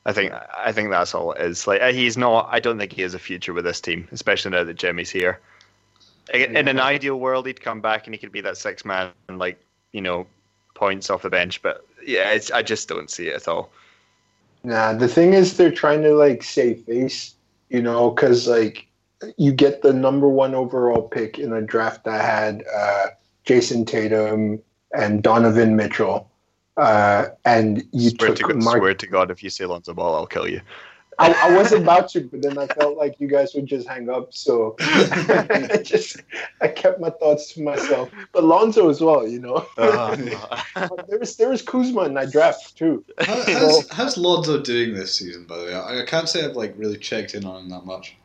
S3: I think I think that's all it is. Like uh, he's not. I don't think he has a future with this team, especially now that Jimmy's here. In in an ideal world, he'd come back and he could be that six man and like you know points off the bench. But yeah, it's, I just don't see it at all.
S2: Nah, the thing is, they're trying to like save face, you know, because like you get the number one overall pick in a draft that had uh, Jayson Tatum and Donovan Mitchell, uh, and you
S3: Swear to,
S2: took
S3: God,
S2: Mark.
S3: swear to God, if you say Lonzo Ball, I'll kill you.
S2: I, I was about to, but then I felt like you guys would just hang up, so I just I kept my thoughts to myself. But Lonzo as well, you know. But there was there was Kuzma in that draft too.
S1: How, how's, how's Lonzo doing this season, by the way? I, I can't say I've like really checked in on him that much.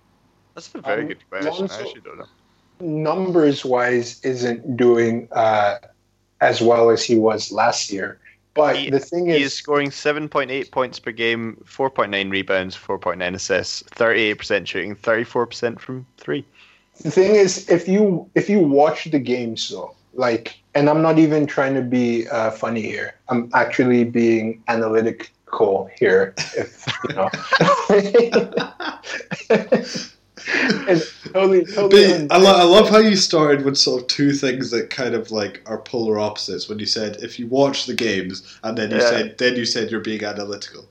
S3: That's a very
S2: Um,
S3: good question. I actually don't know.
S2: Numbers wise isn't doing uh, as well as he was last year. But
S3: He-
S2: the thing is,
S3: He
S2: is,
S3: is scoring 7.8 points per game, 4.9 rebounds, 4.9 assists, 38% shooting, 34% from three.
S2: the thing is, if you if you watch the games though, like, and I'm not even trying to be uh, funny here. I'm actually being analytical here. If you know, it's totally totally.
S1: I, lo- I love how you started with sort of two things that kind of like are polar opposites. When you said if you watch the games, and then you
S3: Yeah.
S1: said then you said you're being analytical.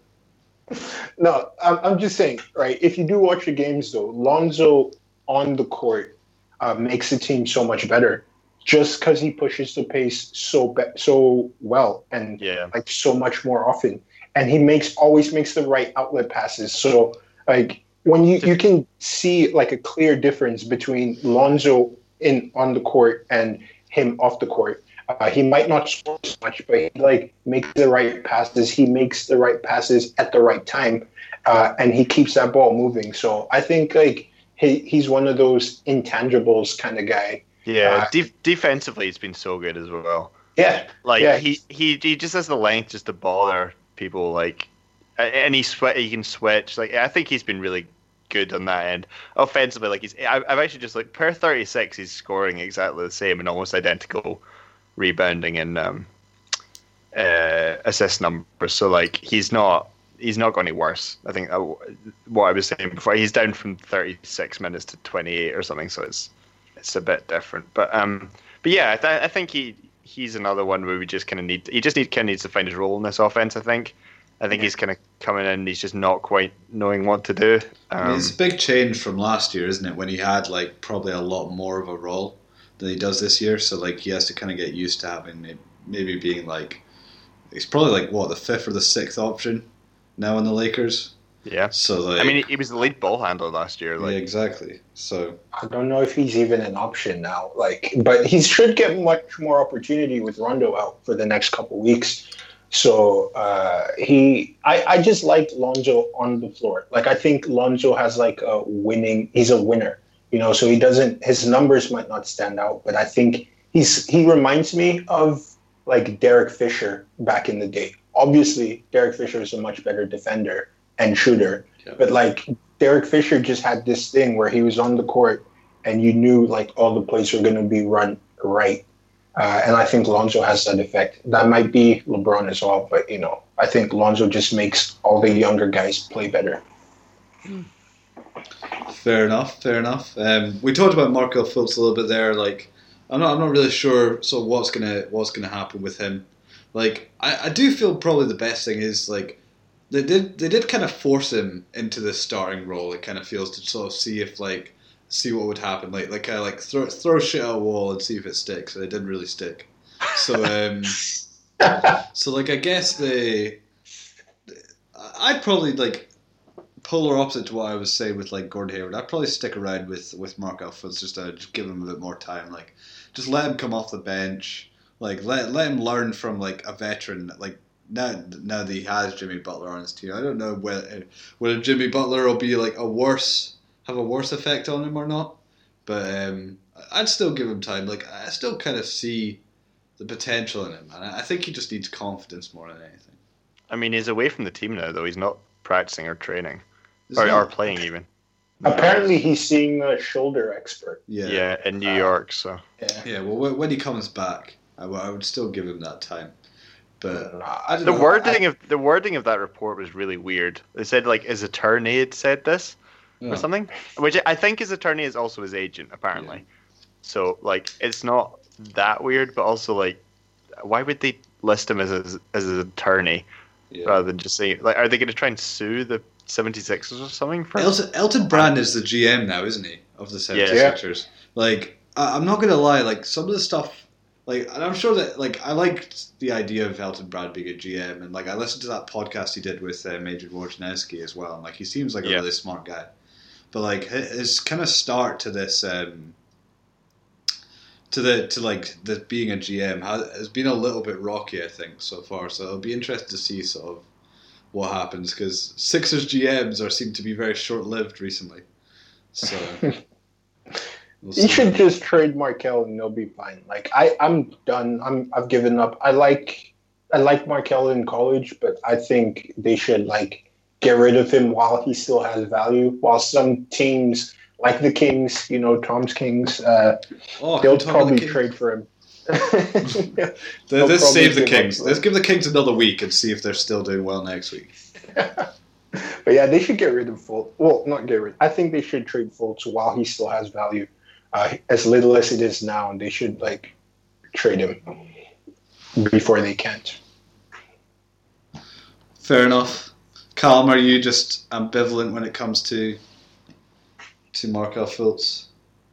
S2: No, I'm, I'm just saying, right? If you do watch the games, though, Lonzo on the court uh, makes the team so much better, just because he pushes the pace so be- so well and
S3: Yeah.
S2: like so much more often, and he makes always makes the right outlet passes. So like when you you can see like a clear difference between Lonzo in on the court and him off the court. Uh, he might not score as much, but he like makes the right passes. He makes the right passes at the right time, uh, and he keeps that ball moving. So I think like he, he's one of those intangibles kind of guy.
S3: Yeah.
S2: Uh,
S3: Def- defensively, he's been so good as well.
S2: Yeah,
S3: Like
S2: Yeah.
S3: he, he he just has the length just to bother people. Like, and he sweat. He can switch. Like I think he's been really good on that end. Offensively, like he's. I've actually just like per thirty six, he's scoring exactly the same and almost identical rebounding and um, uh, assist numbers. So like he's not. He's not going any worse. I think uh, what I was saying before. He's down from 36 minutes to 28 or something, so it's it's a bit different. But um, but yeah, I, th- I think he he's another one where we just kind of need. He just need kind of needs to find his role in this offense. I think. I think he's kind of coming in. He's just not quite knowing what to do.
S1: I mean,
S3: Um,
S1: it's a big change from last year, isn't it? When he had like probably a lot more of a role than he does this year. So like he has to kind of get used to having it, maybe being like he's probably like what the fifth or the sixth option now in the Lakers.
S3: yeah.
S1: So like
S3: I mean, he, he was the lead ball handler last year.
S1: yeah,
S3: Like,
S1: exactly. So
S2: I don't know if he's even an option now. Like, but he should get much more opportunity with Rondo out for the next couple weeks. So uh, he, I, I just like Lonzo on the floor. Like, I think Lonzo has like a winning. He's a winner, you know. So he doesn't. His numbers might not stand out, but I think he's. He reminds me of like Derek Fisher back in the day. Obviously, Derek Fisher is a much better defender and shooter,
S1: Yeah.
S2: but like Derek Fisher just had this thing where he was on the court and you knew like all the plays were going to be run right. Uh, and I think Lonzo has that effect. That might be LeBron as well, but you know, I think Lonzo just makes all the younger guys play better.
S1: Fair enough. Fair enough. Um, we talked about Markelle Fultz a little bit there. Like, I'm not. I'm not really sure. So what's gonna what's gonna happen with him? Like, I, I do feel probably the best thing is like they did they did kind of force him into this starting role. It kind of feels to sort of see if like see what would happen. Like like kind of like throw throw shit at a wall and see if it sticks. And it didn't really stick. So um, so like I guess they. I'd probably like polar opposite to what I was saying with like Gordon Hayward. I'd probably stick around with with Markelle Fultz just to just give him a bit more time. Like just let him come off the bench. Like let let him learn from like a veteran. Like now now that he has Jimmy Butler on his team, I don't know whether whether Jimmy Butler will be like a worse have a worse effect on him or not. But um, I'd still give him time. Like I still kind of see the potential in him, and I think he just needs confidence more than anything.
S3: I mean, he's away from the team now, though. He's not practicing or training,
S1: Is
S3: or,
S1: it
S3: or playing even.
S2: Apparently, he's seeing a shoulder expert.
S1: yeah,
S3: Yeah, in New York. So
S2: Yeah.
S1: yeah. Well, when- when he comes back, I would still give him that time. But I don't
S3: the
S1: know.
S3: wording of the wording of that report was really weird. They said like his attorney had said this
S1: I-
S3: or something, which I think his attorney is also his agent apparently. So like it's not that weird, but also like why would they list him as a, as an attorney
S1: Yeah.
S3: rather than just saying like are they going to try and sue the 76ers or something for
S1: Elton, Elton Brand is the GM now, isn't he, of the 76ers? Like, I, I'm not going to lie, like, some of the stuff, like, and I'm sure that, like, I liked the idea of Elton Brand being a GM, and, like, I listened to that podcast he did with uh, Major Wojnarowski as well, and, like, he seems like a
S3: Yeah.
S1: really smart guy. But, like, hi- his kind of start to this, um, to the to like the being a GM has, has been a little bit rocky, I think, so far. So it'll be interesting to see sort of what happens because Sixers GMs are seem to be very short lived recently. So we'll
S2: You should just trade Markelle and they'll be fine. Like I, I'm done. I'm I've given up. I like I like Markelle in college, but I think they should like get rid of him while he still has value. While some teams like the Kings, you know, Tom's Kings, uh,
S1: Oh,
S2: they'll
S1: can we talk about
S2: probably
S1: the
S2: trade for him.
S1: Let's save the Kings. Let's give the Kings another week and see if they're still doing well next week.
S2: but yeah, they should get rid of Fultz. Well, not get rid. I think they should trade Fultz while he still has value, uh, as little as it is now. And they should like trade him before they can't.
S1: Fair enough. Calm, are you just ambivalent when it comes to to Markelle Fultz?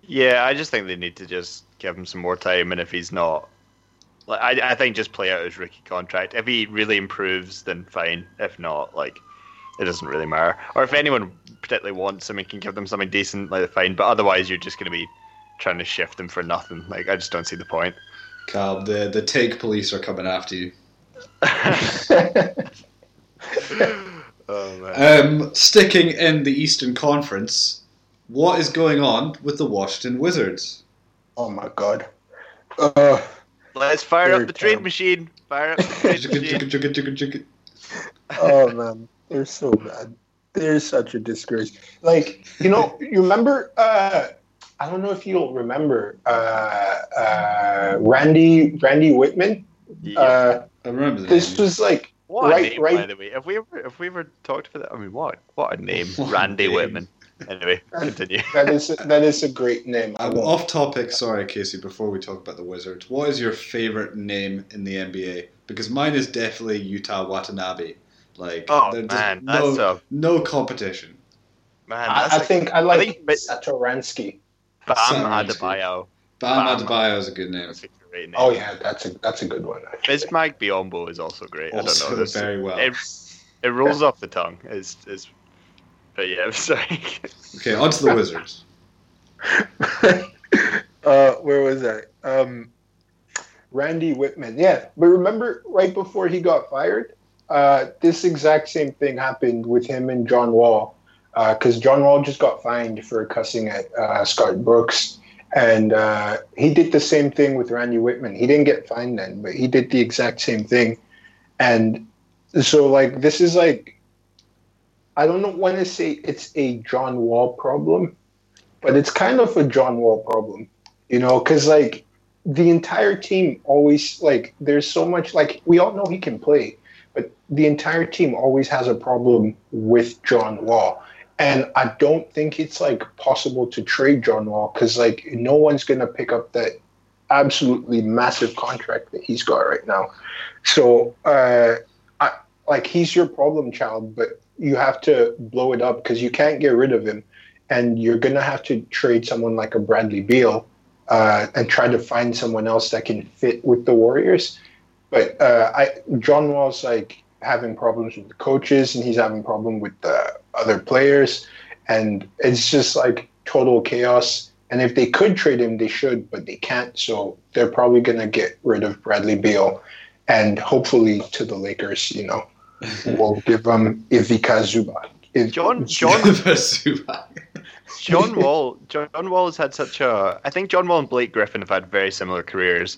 S3: Yeah, I just think they need to just give him some more time, and if he's not, like I, I think just play out his rookie contract. If he really improves, then fine. If not, like it doesn't really matter. Or if anyone particularly wants him and can give them something decent, like fine. But otherwise, you're just going to be trying to shift them for nothing. Like I just don't see the point.
S1: Calm, the the take police are coming after you.
S3: oh man.
S1: Um, sticking in the Eastern Conference, what is going on with the Washington Wizards?
S2: oh my god. Uh,
S3: Let's fire up the trade
S2: terrible.
S3: machine. Fire up the trade machine.
S2: oh man, they're so bad. They're such a disgrace. Like you know, you remember? Uh, I don't know if you'll remember uh, uh, Randy Randy Whitman.
S3: Yeah.
S2: Uh,
S1: I remember the
S2: this
S1: name.
S2: was like
S3: What a
S2: right-
S3: name,
S2: right-
S3: by the way. Have we ever, have we ever talked about that? I mean, what, what a name,
S1: What
S3: Randy
S1: name.
S3: Whitman. Anyway, continue.
S2: that is that is a great name. I won't-
S1: off topic, sorry, Casey, before we talk about the Wizards. What is your favorite name in the NBA? Because mine is definitely Yuta Watanabe. Like,
S3: Oh
S1: there's
S3: man,
S1: no,
S3: that's a
S1: no competition.
S3: man.
S2: I,
S3: That's
S2: I
S3: like
S2: think I like
S3: think- but-
S2: Satoransky.
S3: Bam
S1: Sam
S3: Adebayo.
S1: Bam
S3: Bam.
S1: Adebayo is a good name.
S3: That's a great name.
S2: Oh yeah, that's a that's a good one. Actually.
S3: Bismack Biyombo is also great. I don't know. This,
S1: very well.
S3: it, it rolls off the tongue. It's, it's, but yeah, sorry.
S1: Okay, on to the Wizards.
S2: uh, where was I? Um, Randy Whitman. Yeah, but remember right before he got fired, uh, this exact same thing happened with him and John Wall, because John Wall just got fined for cussing at uh, Scott Brooks, and uh, he did the same thing with Randy Whitman. He didn't get fined then, but he did the exact same thing, and so like this is like. I don't know when to say it's a John Wall problem, but it's kind of a John Wall problem, you know, because like the entire team always like there's so much like we all know he can play, but the entire team always has a problem with John Wall. And I don't think it's like possible to trade John Wall because like no one's gonna pick up that absolutely massive contract that he's got right now. So uh, I, like he's your problem child, but you have to blow it up because you can't get rid of him, and you're gonna have to trade someone like a Bradley Beal uh, and try to find someone else that can fit with the Warriors. But uh, I John Wall's like having problems with the coaches, and he's having problem with the other players, and it's just like total chaos. And if they could trade him, they should, but they can't. So they're probably gonna get rid of Bradley Beal, and hopefully to the Lakers, you know, we'll give them Ivica Zubac. If,
S3: John John John Wall John Wall has had such a I think John Wall and Blake Griffin have had very similar careers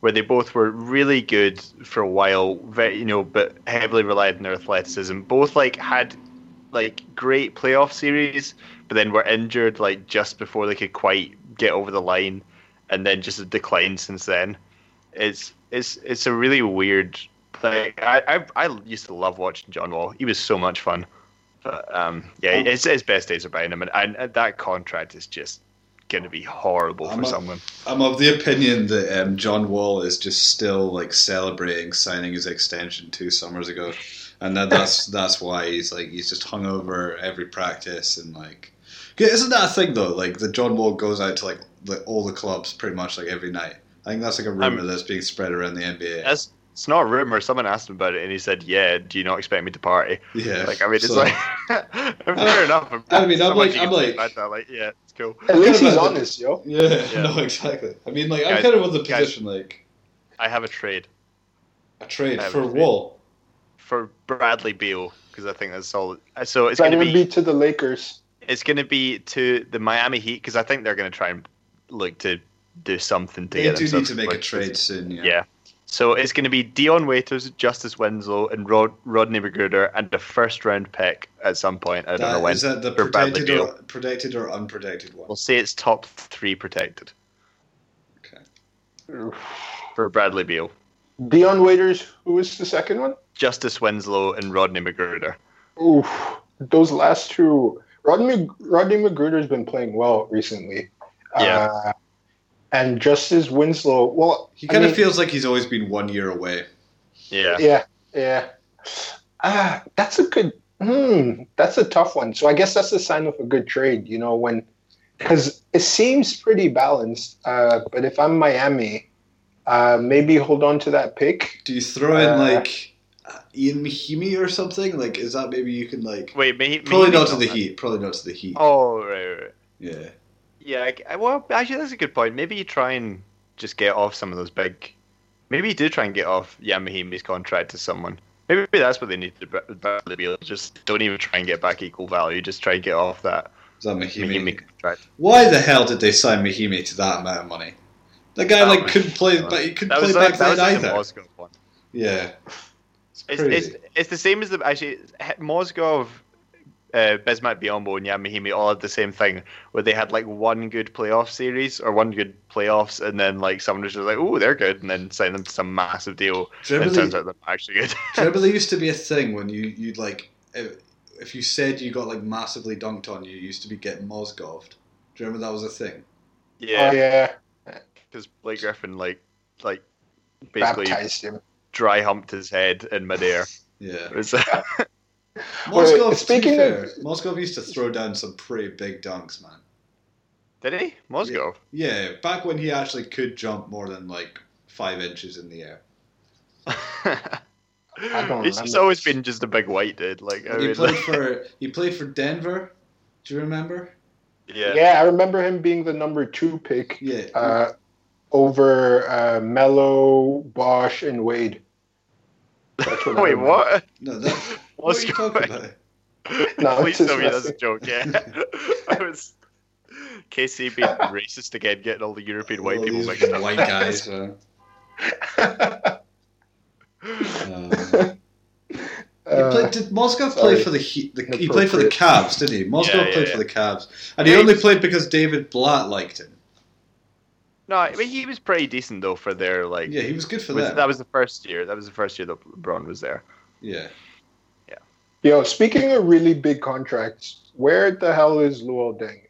S3: where they both were really good for a while, very you know, but heavily relied on their athleticism. Both like had like great playoff series, but then were injured like just before they could quite get over the line, and then just declined since then. It's it's it's a really weird. Like I I, I used to love watching John Wall. He was so much fun. But um, yeah, his, his best days are behind him, and, and that contract is just going to be horrible
S1: I'm
S3: for someone.
S1: I'm of the opinion that um, John Wall is just still like celebrating signing his extension two summers ago, and that, that's that's why he's like he's just hung over every practice and like. Isn't that a thing though? Like the John Wall goes out to like the, all the clubs pretty much like every night. I think that's like a rumor
S3: Um,
S1: that's being spread around the NBA.
S3: It's, it's not a rumor. Someone asked him about it, and he said, "Yeah, do you not expect me to party?"
S1: yeah,
S3: Like, I mean, it's
S1: so-
S3: like fair enough.
S1: I mean, I'm like- I'm like-
S3: that, like, yeah, it's cool.
S2: At least he's
S1: about-
S2: honest, yo.
S1: yeah,
S3: Yeah.
S1: no, exactly. I mean, like I'm kind of with the
S3: guys-
S1: position like
S3: I have a trade
S1: a trade for
S3: a trade.
S1: Wall.
S3: for Bradley Beal because I think that's all. Uh, so it's going to be,
S2: be to the Lakers.
S3: it's going to be to the Miami Heat because I think they're going to try and look to do something to
S1: They
S3: get
S1: do need to make a trade soon. Yeah.
S3: Yeah. So it's going to be Dion Waiters, Justice Winslow, and Rod- Rodney McGruder, and a first round pick at some point. I don't know when.
S1: is that the
S3: for
S1: protected or, protected or unprotected one?
S3: We'll say it's top three protected
S1: Okay.
S3: for Bradley Beal.
S2: Dion Waiters, who was the second one?
S3: Justice Winslow and Rodney McGruder.
S2: Oof, those last two. Rodney Rodney McGruder's been playing well recently.
S3: Yeah.
S2: Uh, and Justice Winslow, well,
S1: He
S2: I
S1: kind of feels like he's always been one year away.
S3: Yeah.
S2: Yeah, yeah. Ah, that's a good. Hmm, that's a tough one. So I guess that's a sign of a good trade. You know, when because it seems pretty balanced. Uh, but if I'm Miami, uh, maybe hold on to that pick.
S1: Do you throw in
S2: Uh,
S1: like uh, Ian Mahinmi or something? Like, is that maybe you can like
S3: Wait, may,
S1: probably
S3: maybe
S1: not to the Heat? Probably not to the Heat.
S3: Oh, right, right, right.
S1: Yeah.
S3: Yeah, well, actually, that's a good point. Maybe you try and just get off some of those big. Maybe you do try and get off Ian Mahinmi's contract to someone. Maybe that's what they need to do Just don't even try and get back equal value. Just try and get off that
S1: Is that Mahinmi?
S3: Mahinmi contract.
S1: Why the hell did they sign Mahinmi to that amount of money? The guy
S3: That
S1: like
S3: was-
S1: couldn't play, but he couldn't play back
S3: that
S1: then
S3: like the
S1: either.
S3: One.
S1: Yeah. It's
S3: It's, it's, it's the same as the actually Mozgov, uh, Bismack Biyombo, and Ian Mahinmi all had the same thing where they had like one good playoff series or one good playoffs, and then like someone was just like, "Oh, they're good," and then sign them to some massive deal.
S1: Do you
S3: And it turns out they're actually good.
S1: Do you remember there used to be a thing when you you'd like if, if you said you got like massively dunked on, you used to be getting Mozgoved. Do you remember that was a thing?
S2: Oh
S3: yeah,
S2: yeah,
S3: because Blake Griffin like like basically dry humped his head in midair.
S1: Yeah.
S3: It was-
S1: Mozgov,
S2: speaking
S1: to be
S2: of-
S1: Mozgov used to throw down some pretty big dunks, man.
S3: Did he? Mozgov?
S1: Yeah, back when he actually could jump more than like five inches in the air.
S2: don't
S3: He's just always been just a big white dude. Like, I
S1: he
S3: mean,
S1: played
S3: like-
S1: for he played for Denver. Do you remember?
S3: yeah.
S2: Yeah. I remember him being the number two pick
S1: Yeah.
S2: uh, over uh, Melo, Bosh, and Wade. That's what I
S3: Wait, what?
S1: no, that, what are you talking about?
S2: No,
S3: Please
S2: it's
S3: tell me
S2: just
S3: that's a joke. Yeah, I was. KC being racist again, getting all the European white
S1: All
S3: people
S1: these
S3: mixed up.
S1: white guys. uh, uh, he played, did Mozgov play for the Heat? The, he played for the
S2: Inappropriate.
S1: Cavs, didn't he? Mozgov
S3: Yeah, yeah,
S1: played
S3: yeah.
S1: for the Cavs, and he only played because David Blatt liked him.
S3: No, I mean he was pretty decent though for their like.
S1: Yeah, he was good for
S3: was-
S1: that.
S3: that was the first year. That was the first year that LeBron was there.
S1: yeah.
S2: Yo, speaking of really big contracts, where the hell is Luol Deng?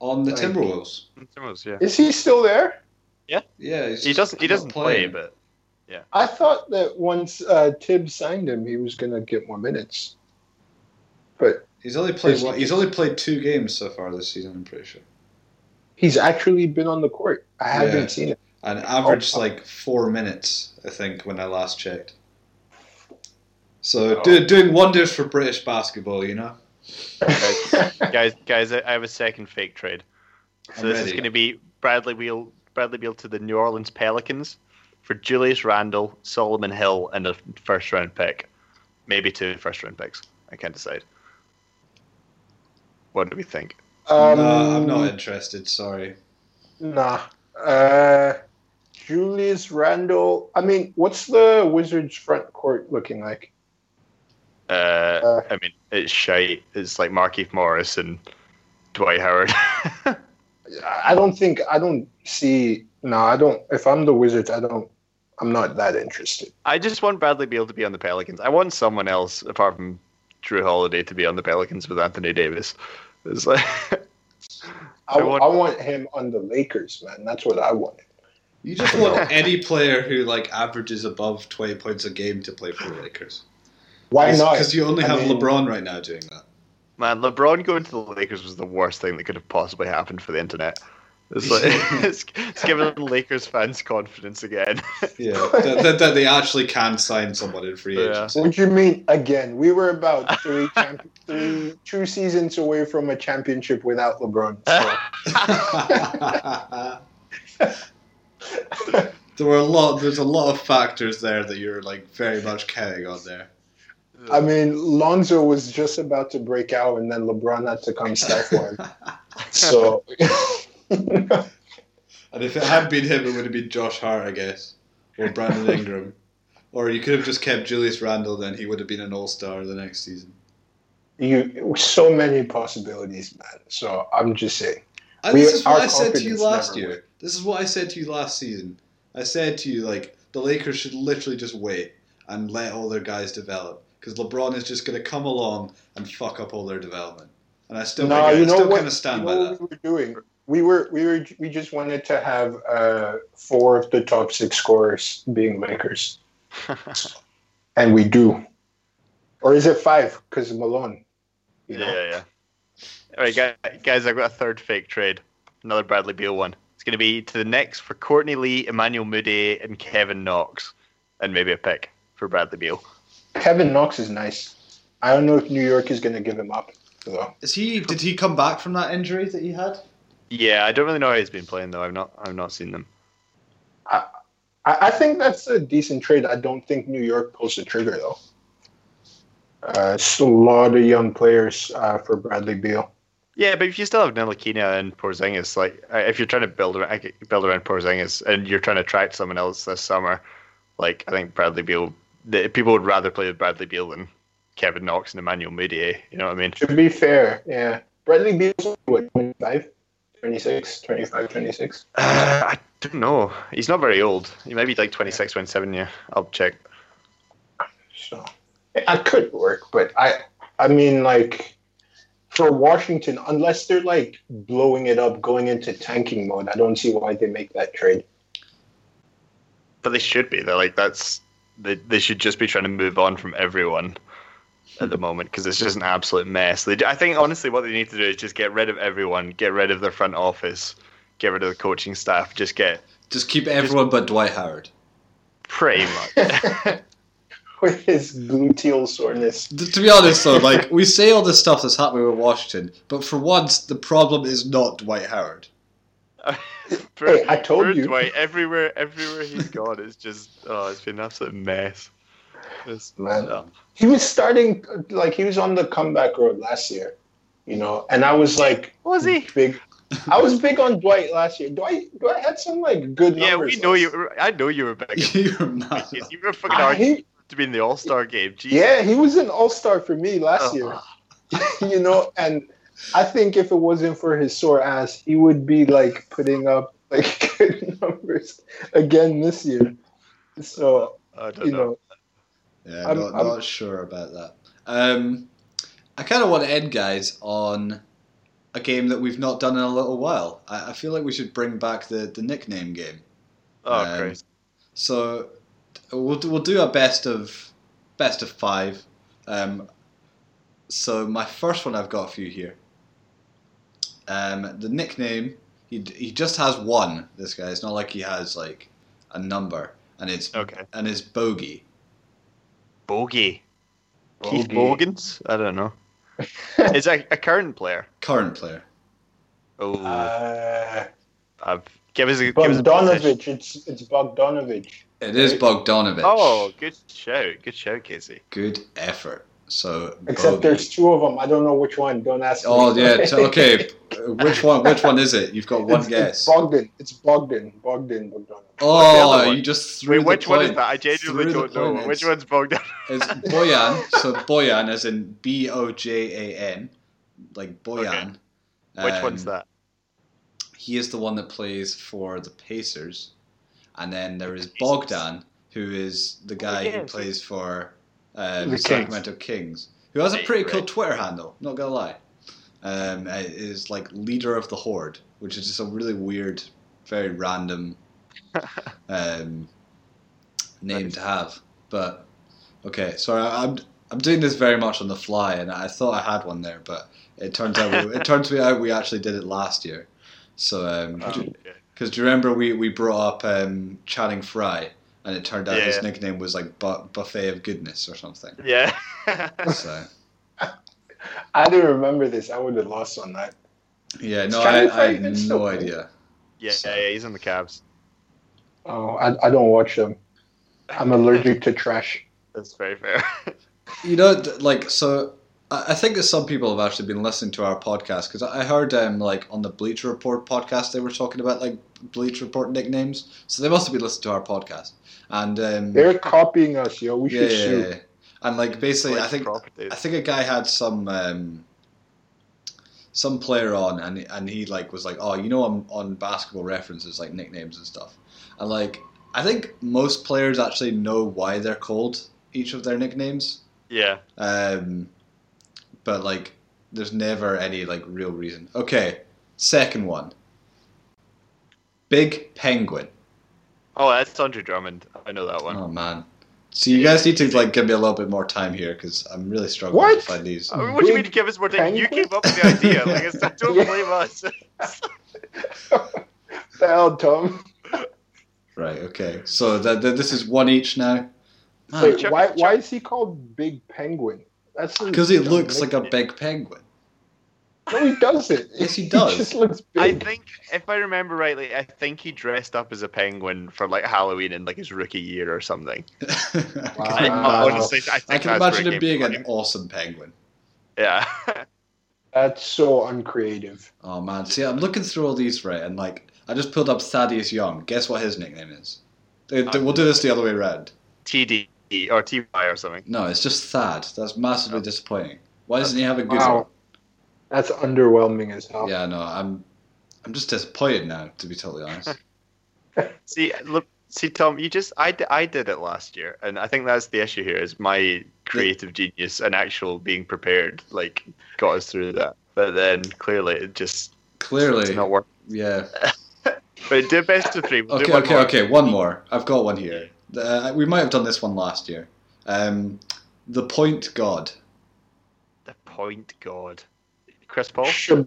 S1: On the
S2: Like-
S1: Timberwolves.
S3: Timberwolves, yeah.
S2: Is he still there?
S1: Yeah, he's
S3: He doesn't. He doesn't play,
S1: playing.
S3: but
S2: I thought that once uh, Thibs signed him, he was gonna get more minutes. But
S1: He's only played one, he's only played two games so far this season. I'm pretty sure,
S2: he's actually been on the court. I haven't
S1: Yeah.
S2: seen it.
S1: and average
S2: Oh.
S1: like four minutes. I think when I last checked. So
S3: Oh.
S1: do, doing wonders for British basketball, you know.
S3: guys, guys, I I have a second fake trade. So
S1: I'm
S3: this is going to be Bradley Beal, Bradley Beal to the New Orleans Pelicans for Julius Randle, Solomon Hill, and a first round pick, maybe two first round picks. I can't decide. What do we think?
S2: Um,
S1: no, I'm not interested. Sorry.
S2: Nah. Uh, Julius Randle. I mean, what's the Wizards front court looking like?
S3: Uh,
S2: Uh,
S3: I mean, it's shite. It's like Markieff Morris and Dwight Howard.
S2: I don't think I don't see. No, I don't. If I'm the Wizards, I don't. I'm not that interested.
S3: I just want Bradley Beal to be on the Pelicans. I want someone else apart from Jrue Holiday to be on the Pelicans with Anthony Davis. It's like
S2: I,
S3: I want-
S2: I want him on the Lakers, man. That's what I want.
S1: You just want any player who like averages above 20 points a game to play for the Lakers.
S2: Why not?
S1: Because you only
S2: I
S1: have
S2: mean-
S1: LeBron right now doing that.
S3: Man, LeBron going to the Lakers was the worst thing that could have possibly happened for the internet. It's like it's, it's giving Lakers fans confidence again.
S1: Yeah, that, that, that they actually can sign someone in free
S3: Yeah.
S1: agency.
S2: What do you mean again? We were about three, champ- three, two seasons away from a championship without LeBron. So.
S1: there were a lot. There's a lot of factors there that you're like very much counting on there.
S2: I mean, Lonzo was just about to break out, and then LeBron had to come stifle one. So,
S1: And if it had been him, it would have been Josh Hart, I guess, or Brandon Ingram, or you could have just kept Julius Randle. Then he would have been an All Star the next season.
S2: you so many possibilities, man. So I'm just saying.
S1: And
S2: We-
S1: this is what I said to you last year. This is what I said to you last season. I said to you like the Lakers should literally just wait and let all their guys develop because LeBron is just going to come along and fuck up all their development. And I still,
S2: no,
S1: think,
S2: you
S1: I
S2: know
S1: still
S2: what?
S1: kind of stand
S2: you
S1: by
S2: know
S1: that.
S2: what we were doing. We were we were we just wanted to have uh, four of the top six scorers being Lakers, and we do. Or is it five? Because Malone. You know?
S3: Yeah, yeah. All right, guys, guys, I've got a third fake trade. Another Bradley Beal one. It's going to be to the Knicks for Courtney Lee, Emmanuel Mudiay, and Kevin Knox, and maybe a pick for Bradley Beal.
S2: Kevin Knox is nice. I don't know if New York is going to give him up though.
S1: Is he? Did he come back from that injury that he had?
S3: Yeah, I don't really know how he's been playing though. I've not, I've not seen them.
S2: I, I think that's a decent trade. I don't think New York pulls the trigger though. Uh, it's a lot of young players uh, for Bradley Beal.
S3: Yeah, but if you still have Ntilikina and Porzingis, like uh, if you're trying to build around, build around Porzingis and you're trying to attract someone else this summer, like I think Bradley Beal, the, people would rather play with Bradley Beal than Kevin Knox and Emmanuel Mudiay. eh? You know what I mean?
S2: To be fair, yeah. Bradley Beal's what, 25, 26, 25, 26?
S3: Uh, I don't know. He's not very old. He might be like 26, 27. Yeah, I'll check.
S2: So I could work, but I I mean like for Washington, unless they're like blowing it up, going into tanking mode, I don't see why they make that trade.
S3: But they should be. They're like that's they. They should just be trying to move on from everyone at the hmm. moment because it's just an absolute mess. They, I think honestly, what they need to do is just get rid of everyone, get rid of their front office, get rid of the coaching staff, just get
S1: Just keep everyone but Dwight Howard.
S3: pretty much.
S2: With his gluteal soreness.
S1: To be honest, though, like we say all this stuff that's happening with Washington, but for once, the problem is not Dwight Howard.
S2: Hey, I told
S3: Poor
S2: you.
S3: Dwight, everywhere, everywhere he's gone, it's just oh, it's been an absolute mess. It's-
S2: Man.
S3: oh.
S2: He was starting like he was on the comeback road last year, you know, and I was like
S3: Was he?
S2: big I was big on Dwight last year. Dwight Dwight had some like good
S3: Yeah, we know
S2: last
S3: you. were- I know you were big.
S1: You're mad.
S3: you were fucking
S2: I-
S3: arguing
S2: he-
S3: to be in the All Star game. Jeez.
S2: yeah, he was an all star for me last uh, year.
S3: Oh.
S2: you know, and I think if it wasn't for his sore ass, he would be like putting up like good numbers again this year. So
S3: I don't
S2: you
S3: know.
S2: know,
S1: Yeah,
S2: I'm-
S1: not,
S2: I'm-
S1: not sure about that. Um, I kind of want to end, guys, on a game that we've not done in a little while. I, I feel like we should bring back the, the nickname game.
S3: Oh,
S1: Um,
S3: Christ.
S1: So we'll do- we'll do a best of best of five. Um, so my first one I've got for you here. Um, the nickname he he just has one. This guy. It's not like he has like a number, and it's
S3: Okay.
S1: and it's bogey.
S3: Bogey. Keith Bogans? I don't know. Is a, a current player?
S1: Current player.
S3: Oh,
S2: uh,
S3: I've, give us a give us a.
S2: Bogdanovich. It's it's Bogdanovich.
S1: It is
S2: Right.
S1: Bogdanovich.
S3: Oh, good shout. Good shout, Casey.
S1: good effort. So
S2: Except
S1: bogey.
S2: there's two of them. I don't know which one. Don't ask. me.
S1: Oh yeah. okay. Which one? Which one is it? You've got one
S2: it's,
S1: guess.
S2: It's Bogdan. It's Bogdan. Bogdan Bogdanovich.
S1: Oh,
S3: other one?
S1: you just threw
S3: Wait,
S1: the
S3: which one is that? I genuinely
S1: threw
S3: don't know. Which one's Bogdan?
S1: It's Boyan. so Boyan, as in B O J A N, like Boyan. Okay.
S3: Which
S1: Um,
S3: one's that?
S1: He is the one that plays for the Pacers, and then there is Bogdan, who is the guy who plays for uh,
S2: The
S1: the
S2: Kings.
S1: Sacramento Kings, who has a
S3: Right,
S1: pretty cool. Twitter handle. Not gonna lie, um, uh, is like leader of the Horde, which is just a really weird, very random um, name
S3: Nice.
S1: to have. But okay, sorry, I- I'm I'm doing this very much on the fly, and I thought I had one there, but it turns out we, it turns out we actually did it last year. So um,
S3: Oh,
S1: do-
S3: okay.
S1: because do you remember we, we brought up um, Channing Frye, and it turned out his nickname was like bu- Buffet of Goodness or something.
S3: Yeah.
S1: So
S2: I don't remember this. I would have lost on that.
S1: yeah,
S2: Is
S1: no, I,
S2: Channing
S1: I had no
S2: play?
S1: idea.
S3: yeah,
S1: So-
S3: yeah, he's in the Cavs.
S2: Oh, I, I don't watch them. I'm allergic to trash.
S3: That's very fair.
S1: You know, like so. I I think that some people have actually been listening to our podcast because I heard um, like on the Bleacher Report podcast they were talking about like Bleacher Report nicknames, so they must have been listening to our podcast. And um,
S2: They're copying us, yo. We
S1: yeah,
S2: should
S1: yeah,
S2: sue.
S1: yeah. and like basically, I think
S3: Properties.
S1: I think a guy had some um, some player on, and and he like was like, oh, you know, on on basketball references like nicknames and stuff, and like I think most players actually know why they're called each of their nicknames,
S3: Yeah.
S1: um, but like there's never any like real reason. Okay, second one, Big Penguin.
S3: Oh, that's Andre Drummond. I know that one.
S1: Oh man. So you guys need to like give me a little bit more time here because I'm really struggling
S2: What?
S1: to find these.
S3: I mean, what do you mean to give us more time? You
S2: penguin?
S3: came up with the idea. Like, it's, don't
S2: Yeah.
S3: blame us.
S2: the hell, Tom?
S1: Right. Okay. So that that this is one each now.
S2: Wait,
S3: Chuck-
S2: why,
S3: Chuck-
S2: why is he called Big Penguin? That's
S1: Because he looks like a big penguin.
S2: No, he doesn't.
S1: Yes, he does.
S2: He just looks
S3: I think, if I remember rightly, I think he dressed up as a penguin for like Halloween in like his rookie year or something. I, honestly, I think
S1: I can imagine him being an awesome penguin.
S3: Yeah.
S2: That's so uncreative.
S1: Oh man, see, I'm looking through all these right, and like I just pulled up Thaddeus Young. Guess what his nickname is? Th- We'll do this the other way around.
S3: TD or TY or something.
S1: No, it's just Thad. That's massively disappointing. Why doesn't he have a good
S2: Wow. That's underwhelming as hell.
S1: Yeah, no, I'm I'm just disappointed now, to be totally honest.
S3: See, look, see, Tom, you just I, I did it last year, and I think that's the issue here is my creative genius and actual being prepared like got us through that. But then clearly it just
S1: Clearly,
S3: it's not work.
S1: yeah.
S3: But do best of three. We'll
S1: Okay, okay,
S3: more.
S1: okay. One more. I've got one here. Uh, we might have done this one last year. Um, the Point God.
S3: The point god, Chris Paul.
S2: Shab-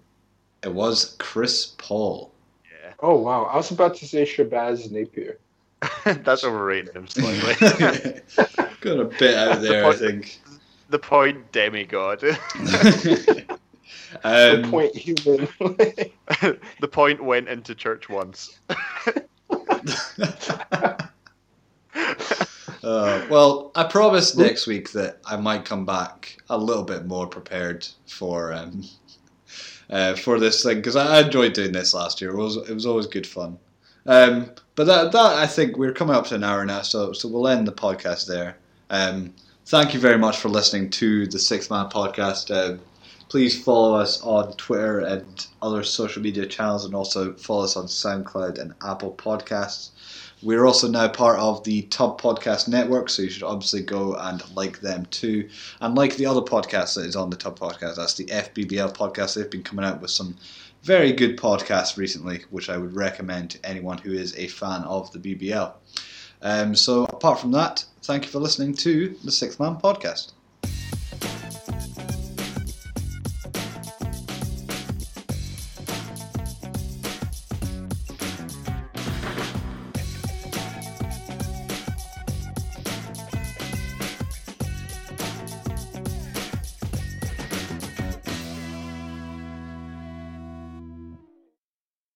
S1: It was Chris Paul.
S3: Yeah,
S2: oh wow, I was about to say Shabazz Napier.
S3: that's overrating him slightly.
S1: got a bit out there, I think.
S3: the point demigod.
S2: the
S1: Um,
S2: point human.
S3: the point went into church once.
S1: Uh, well, I promise next week that I might come back a little bit more prepared for um, uh, for this thing because I, I enjoyed doing this last year. It was it was always good fun. Um, but that that I think we're coming up to an hour now, so so we'll end the podcast there. Um, thank you very much for listening to the Sixth Man podcast. Uh, Please follow us on Twitter and other social media channels, and also follow us on SoundCloud and Apple Podcasts. We're also now part of the Tub Podcast Network, so you should obviously go and like them too. And like the other podcast that is on the Tub Podcast, that's the FBBL podcast. They've been coming out with some very good podcasts recently, which I would recommend to anyone who is a fan of the BBL. Um, so, apart from that, thank you for listening to the Sixth Man Podcast.